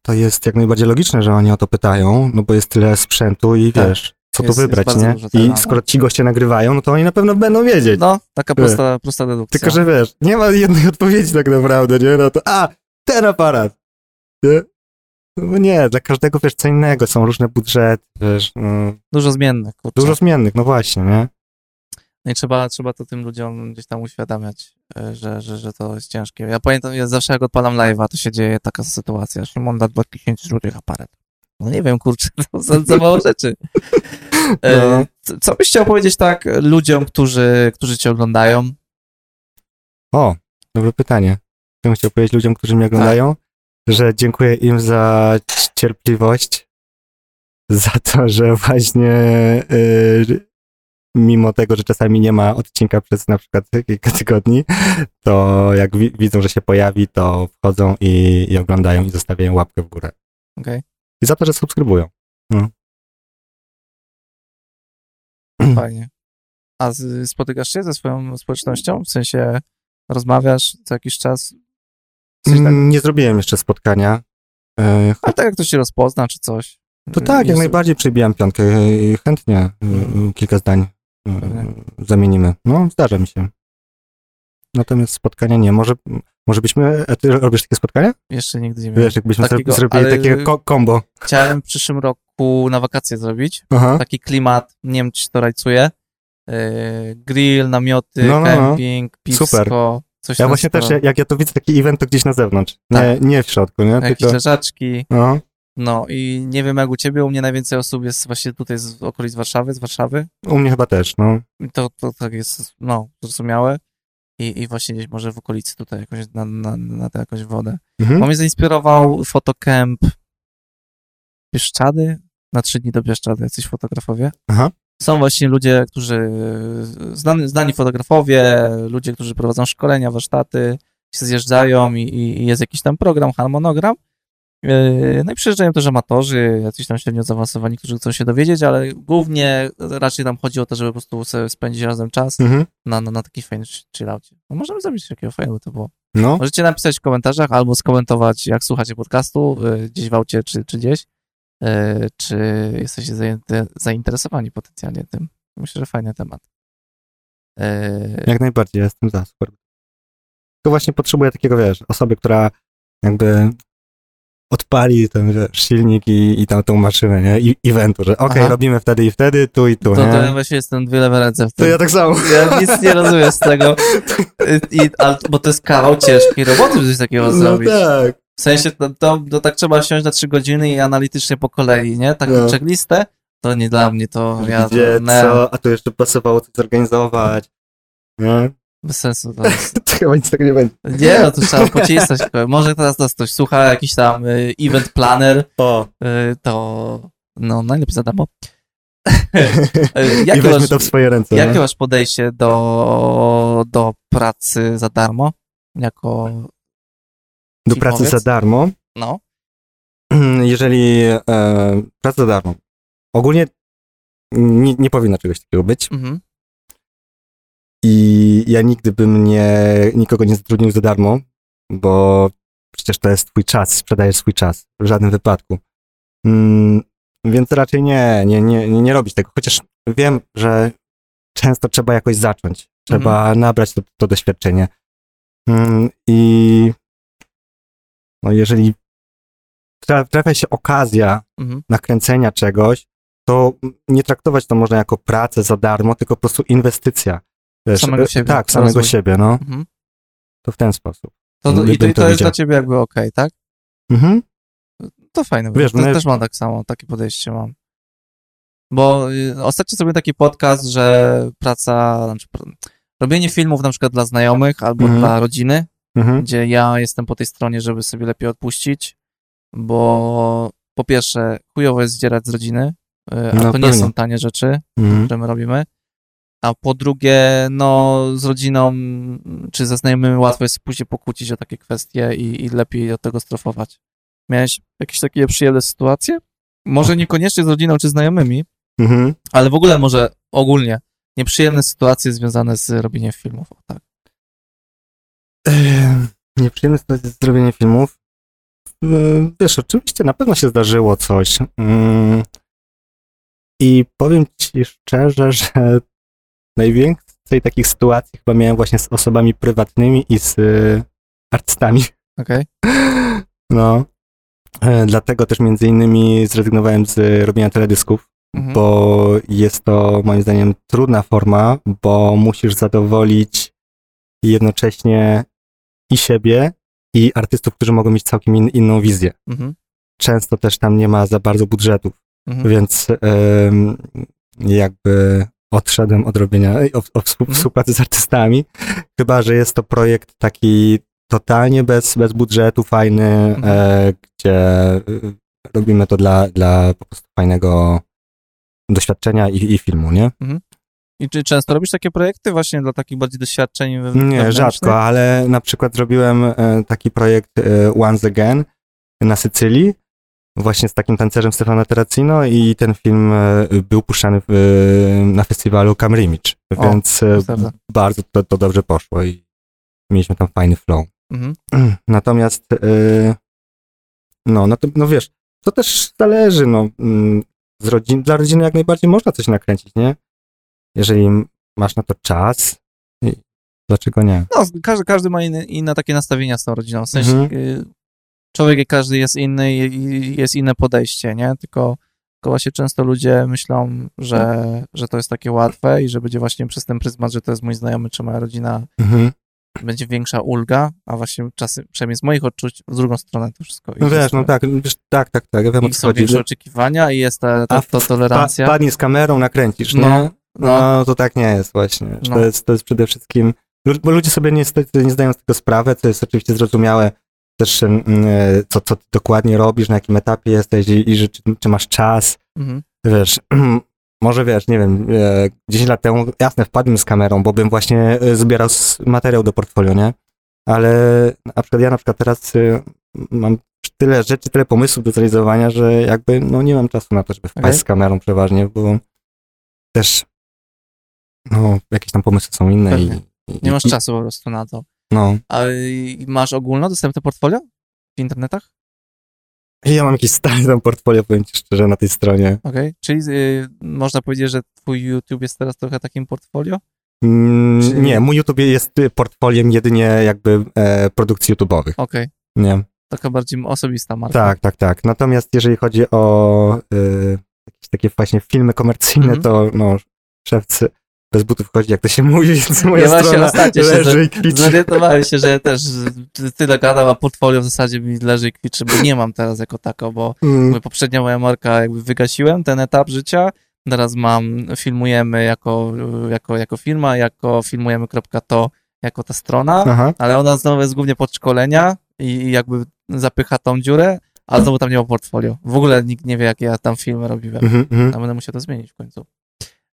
To jest jak najbardziej logiczne, że oni o to pytają, no bo jest tyle sprzętu i Tak. wiesz, co Jest- tu wybrać, nie? I skoro ci goście nagrywają, no to oni na pewno będą wiedzieć. No, taka prosta, prosta dedukcja. Tylko, że wiesz, nie ma jednej odpowiedzi tak naprawdę, nie? No to, a, ten aparat. Nie? No nie, dla każdego wiesz co innego, są różne budżety, wiesz, no, Dużo zmiennych, kurczę. dużo zmiennych, no właśnie, nie? No i trzeba, trzeba to tym ludziom gdzieś tam uświadamiać, e, że, że, że to jest ciężkie. Ja pamiętam, ja zawsze jak odpalam live'a, to się dzieje taka sytuacja, Szymon da 2000 złotych aparat. No nie wiem, kurczę, <laughs> to za, za mało rzeczy. <laughs> E, No. co- Co byś chciał powiedzieć tak ludziom, którzy, którzy cię oglądają? O, dobre pytanie. Co bym chciał powiedzieć ludziom, którzy mnie oglądają? Że dziękuję im za cierpliwość, za to, że właśnie y, mimo tego, że czasami nie ma odcinka przez na przykład kilka tygodni, to jak wi- widzą, że się pojawi, to wchodzą i, i oglądają i zostawiają łapkę w górę. Okej, I za to, że subskrybują. <clears throat> fajnie. A z, spotykasz się ze swoją społecznością? W sensie rozmawiasz co jakiś czas? Coś tak, Nie zrobiłem jeszcze spotkania. Y, a tak jak ktoś się rozpozna, czy coś? To tak, jak Jest- najbardziej przybijam piątkę i chętnie y, y, kilka zdań zamienimy. No, zdarza mi się. Natomiast spotkania nie. Może, może byśmy, a ty robisz takie spotkania? Jeszcze nigdy nie miałem. Wiesz, jakbyśmy Takiego, zrobili takie ko- kombo. Chciałem w przyszłym roku na wakacje zrobić. Aha. Taki klimat, nie wiem, czy to rajcuje. Yy, grill, namioty, No, no, no. camping, piwsko, Super. Coś Ja właśnie też, sporo. jak ja to widzę, taki event, to gdzieś na zewnątrz. Nie, Tak. nie w środku, nie? Jakieś Tylko, leżaczki. no. No i nie wiem jak u ciebie, u mnie najwięcej osób jest właśnie tutaj z okolic Warszawy, z Warszawy. U mnie chyba też, no. I to, to tak jest, no, zrozumiałe. I, I właśnie gdzieś może w okolicy tutaj jakoś na, na, na tę jakąś wodę. Mhm. Bo mnie zainspirował fotocamp Bieszczady, na trzy dni do Bieszczady, jacyś fotografowie. Aha. Są właśnie ludzie, którzy, znani, znani fotografowie, ludzie, którzy prowadzą szkolenia, warsztaty, się zjeżdżają i, i jest jakiś tam program, harmonogram. Yy, No i przyjeżdżają też amatorzy, jacyś tam średnio zaawansowani, którzy chcą się dowiedzieć, ale głównie raczej tam chodzi o to, żeby po prostu sobie spędzić razem czas Mhm. na, na, na taki fajny chillaucie. No możemy zrobić takiego fajnego, to było. No. Możecie napisać w komentarzach albo skomentować, jak słuchacie podcastu, y, gdzieś w aucie czy, czy gdzieś, czy jesteście zainteresowani potencjalnie tym. Myślę, że fajny temat. Y, Jak najbardziej, ja jestem za, super. Tylko właśnie potrzebuję takiego, wiesz, osoby, która jakby odpali ten wiesz, silnik i, i tam tą maszynę, nie? I eventu, że okej, Aha. robimy wtedy i wtedy, tu i tu, To, nie? to ja właśnie jestem dwie lewe ręce w To tym. ja tak samo. Ja nic nie rozumiem z tego. <laughs> I, ale, bo to jest kawał ciężkiej roboty, żeby coś takiego No zrobić. tak. W sensie, to, to, to tak trzeba siąść na trzy godziny i analitycznie po kolei, nie? Tak No. checklistę, to nie dla mnie, to ja Gdzie, to, nie, co, a tu jeszcze pasowało coś zorganizować. Nie? bez sensu to jest. <laughs> To chyba nic tego nie będzie. Nie, no to trzeba pocisnąć. Może teraz nas ktoś słucha, jakiś tam y, event planner, O, y, to no najlepiej za darmo. <laughs> Y, i jakie, weźmy masz, to w swoje ręce. jakie nie? masz podejście do, do pracy za darmo? Jako, Do pracy za darmo. no, <clears throat> Jeżeli e, praca za darmo. Ogólnie nie, nie powinno czegoś takiego być. mhm, I ja nigdy bym nie, nikogo nie zatrudnił za darmo, bo przecież to jest twój czas, sprzedajesz swój czas. W żadnym wypadku. Mm, więc raczej nie, nie, nie, nie, robić tego. Chociaż wiem, że często trzeba jakoś zacząć. Trzeba nabrać to, to doświadczenie. Mm, I no jeżeli tra- trafia się okazja mhm, nakręcenia czegoś, to nie traktować to można jako pracę za darmo, tylko po prostu inwestycja. Wiesz, Samego e, siebie, Tak, samego rozwój. siebie, no. mhm. To w ten sposób. To, to, I to, to jest dla ciebie jakby okej, tak? Mhm. To fajne. Wiesz, my- Też mam tak samo, takie podejście mam. Bo y, ostatnio sobie taki podcast, że praca, znaczy, robienie filmów na przykład dla znajomych albo Mhm. dla rodziny, Mhm. gdzie ja jestem po tej stronie, żeby sobie lepiej odpuścić, bo po pierwsze, chujowo jest zdzierać z rodziny, y, a No to nie pewnie. są tanie rzeczy, Mhm. które my robimy. A po drugie, no z rodziną czy ze znajomymi łatwo jest później pokłócić o takie kwestie i, i lepiej od tego strofować. Miałeś jakieś takie przyjemne sytuacje? Może niekoniecznie z rodziną czy znajomymi, Mhm. ale w ogóle może ogólnie nieprzyjemne sytuacje związane z robieniem filmów. O, tak. Nieprzyjemne sytuacje z zrobienia filmów. Wiesz, oczywiście na pewno się zdarzyło coś. Mm. I powiem ci szczerze, że najwięcej takich sytuacji chyba miałem właśnie z osobami prywatnymi i z e, artystami. Okej? <laughs> No. E, Dlatego też między innymi zrezygnowałem z robienia teledysków, Mhm. bo jest to moim zdaniem trudna forma, bo musisz zadowolić jednocześnie i siebie, i artystów, którzy mogą mieć całkiem in, inną wizję. Mhm. Często też tam nie ma za bardzo budżetów, Mhm. więc jakby odszedłem od robienia, od, od Mhm. współpracy z artystami, chyba, że jest to projekt taki totalnie bez, bez budżetu, fajny, Mhm. e, gdzie y, robimy to dla, dla po prostu fajnego doświadczenia i, i filmu, nie? I czy często robisz takie projekty właśnie dla takich bardziej doświadczeń Nie, rzadko, ale na przykład zrobiłem e, taki projekt e, Once Again na Sycylii, właśnie z takim tancerzem Stefano Terracino i ten film e, był puszczany w, na festiwalu O, więc prawda. bardzo to, to dobrze poszło i mieliśmy tam fajny flow. Mhm. <clears throat> Natomiast, no, no, to, no wiesz, to też zależy, no, mm, z rodzin, dla rodziny jak najbardziej można coś nakręcić, nie? Jeżeli masz na to czas, dlaczego nie? No, każdy, każdy ma inne, inne takie nastawienia z tą rodziną. W sensie Mhm. y, człowiek i każdy jest inny i jest inne podejście, nie? Tylko, tylko właśnie często ludzie myślą, że, że to jest takie łatwe i że będzie właśnie przez ten pryzmat, że to jest mój znajomy czy moja rodzina, Mhm. będzie większa ulga, a właśnie czasem, przynajmniej z moich odczuć, w drugą stronę to wszystko No wiesz, no tak, wiesz, tak, tak, tak, ja wiem o I co są chodzi. większe oczekiwania i jest ta, ta, ta tolerancja. Pa, padnie z kamerą, nakręcisz, No, nie? No. No, to tak nie jest właśnie. No. To, jest, to jest przede wszystkim, bo ludzie sobie niestety nie zdają z tego sprawy, co jest oczywiście zrozumiałe też, mm, e, co, co ty dokładnie robisz, na jakim etapie jesteś i, i czy, czy masz czas, Mhm. wiesz, <clears throat> może wiesz, nie wiem, e, 10 lat temu, jasne, wpadłem z kamerą, bo bym właśnie e, zbierał materiał do portfolio, nie? Ale na przykład ja na przykład teraz e, mam tyle rzeczy, tyle pomysłów do zrealizowania, że jakby no nie mam czasu na to, żeby wpaść Okej. z kamerą przeważnie, bo też no jakieś tam pomysły są inne i, i Nie masz i, czasu po prostu na to. No. A y, masz ogólnodostępne portfolio w internetach? Ja mam jakieś stare tam portfolio, powiem ci szczerze, na tej stronie. Okej, czyli y, można powiedzieć, że twój YouTube jest teraz trochę takim portfolio? Mm, Czy- Nie, mój YouTube jest portfoliem jedynie jakby e, produkcji YouTube'owych, Okej, nie? taka bardziej osobista marka. Tak, tak, tak. Natomiast jeżeli chodzi o y, jakieś takie właśnie filmy komercyjne, Mhm. to no, szewcy bez butów chodzi, jak to się <laughs> mówi, więc moja Ja strona ostatnio się leży i kwiczy. Zorientowałem się, że też y, tyle gadam, a portfolio w zasadzie mi leży i kwiczy, bo nie mam teraz jako tako, bo Mm, poprzednia moja marka jakby wygasiłem ten etap życia. Teraz mam, filmujemy jako, jako, jako firma, jako filmujemy to jako ta strona, Aha. ale ona znowu jest głównie pod szkolenia i jakby zapycha tą dziurę, ale znowu tam nie ma portfolio. W ogóle nikt nie wie, jakie ja tam filmy robiłem. Mhm. A będę musiał to zmienić w końcu.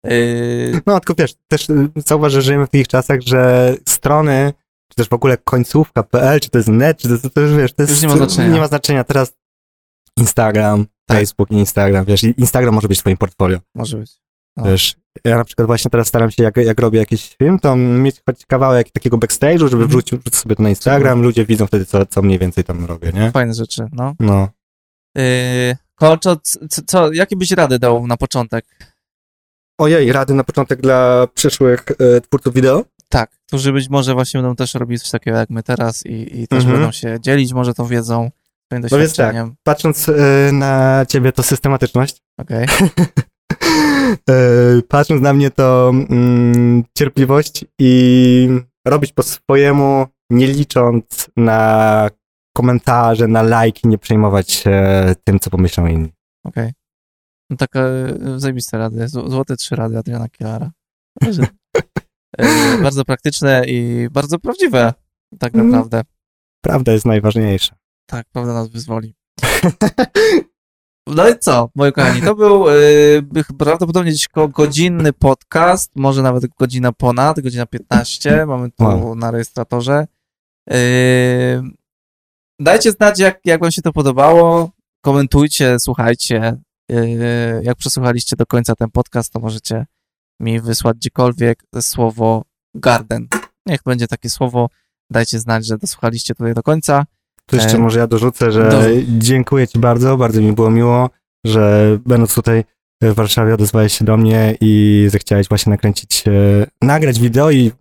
Yy, No, tylko wiesz, też y, zauważ, że żyjemy w takich czasach, że strony, czy też w ogóle końcówka.pl, czy to jest net, czy to to już wiesz, to jest, nie ma znaczenia. Nie ma znaczenia. Teraz Instagram, Tak. Facebook i Instagram, wiesz, Instagram może być twoim portfolio, może być. No. wiesz. Ja na przykład właśnie teraz staram się, jak, jak robię jakiś film, to mieć choć kawałek takiego backstage'u, żeby Mhm. wrzucić wrzucić sobie to na Instagram, ludzie widzą wtedy, co, co mniej więcej tam robię, nie? Fajne rzeczy, no. No. Yy, Kolczo, co, co, jakie byś rady dał na początek? Ojej, rady na początek dla przyszłych e, twórców wideo? Tak, którzy być może właśnie będą też robić coś takiego jak my teraz i, i też Mhm. będą się dzielić może tą wiedzą, swoim No więc tak. doświadczeniem. Patrząc e, na ciebie, to systematyczność. Okej, <laughs> E, Patrząc na mnie, to mm, cierpliwość i robić po swojemu, nie licząc na komentarze, na lajki, nie przejmować się tym, co pomyślą inni. okej. No taka e, zajebiste rady, zł- złote trzy rady Adriana Kielara. E, <laughs> bardzo praktyczne i bardzo prawdziwe, tak Mm. naprawdę. Prawda jest najważniejsza. Tak, prawda nas wyzwoli. <laughs> No i co, moi kochani, to był y, prawdopodobnie gdzieś koło godzinny podcast, może nawet godzina ponad, godzina 15, mamy tu Wow. na rejestratorze. Dajcie znać, jak, jak wam się to podobało, komentujcie, słuchajcie. Y, jak przesłuchaliście do końca ten podcast, to możecie mi wysłać gdziekolwiek słowo garden. Niech będzie takie słowo, dajcie znać, że dosłuchaliście tutaj do końca. Tu jeszcze może ja dorzucę, że do- dziękuję ci bardzo, bardzo mi było miło, że będąc tutaj w Warszawie odezwałeś się do mnie i zechciałeś właśnie nakręcić, e, nagrać wideo i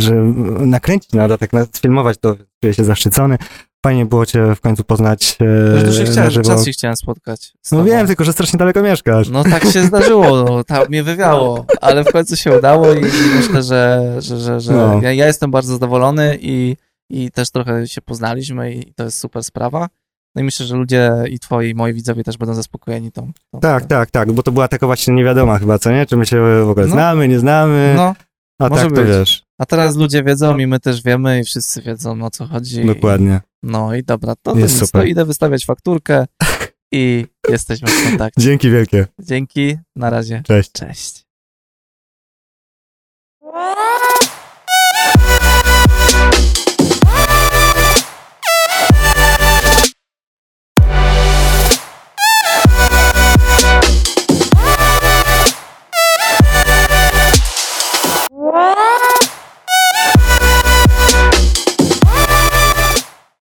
że nakręcić, no tak sfilmować to czuję się zaszczycony. Fajnie było cię w końcu poznać Już e, na chciałem, żywo. czas się chciałem spotkać. No wiem, tylko że strasznie daleko mieszkasz. No tak się zdarzyło, no, <laughs> tak mnie wywiało, ale w końcu się udało i myślę, że, że, że, że No. ja, ja jestem bardzo zadowolony i, i też trochę się poznaliśmy i to jest super sprawa. No i myślę, że ludzie i twoi, i moi widzowie też będą zaspokojeni tą. tą Tak, tak, tak, bo to była taka właśnie niewiadoma chyba, co nie? Czy my się w ogóle No. znamy, nie znamy, No, a może tak to być. wiesz, a teraz tak. ludzie wiedzą no. i my też wiemy i wszyscy wiedzą o co chodzi. Dokładnie. I, no i dobra, to, jest super. No, idę wystawiać fakturkę i <laughs> jesteśmy w kontakcie. Dzięki wielkie. Dzięki, na razie. Cześć. Cześć. What?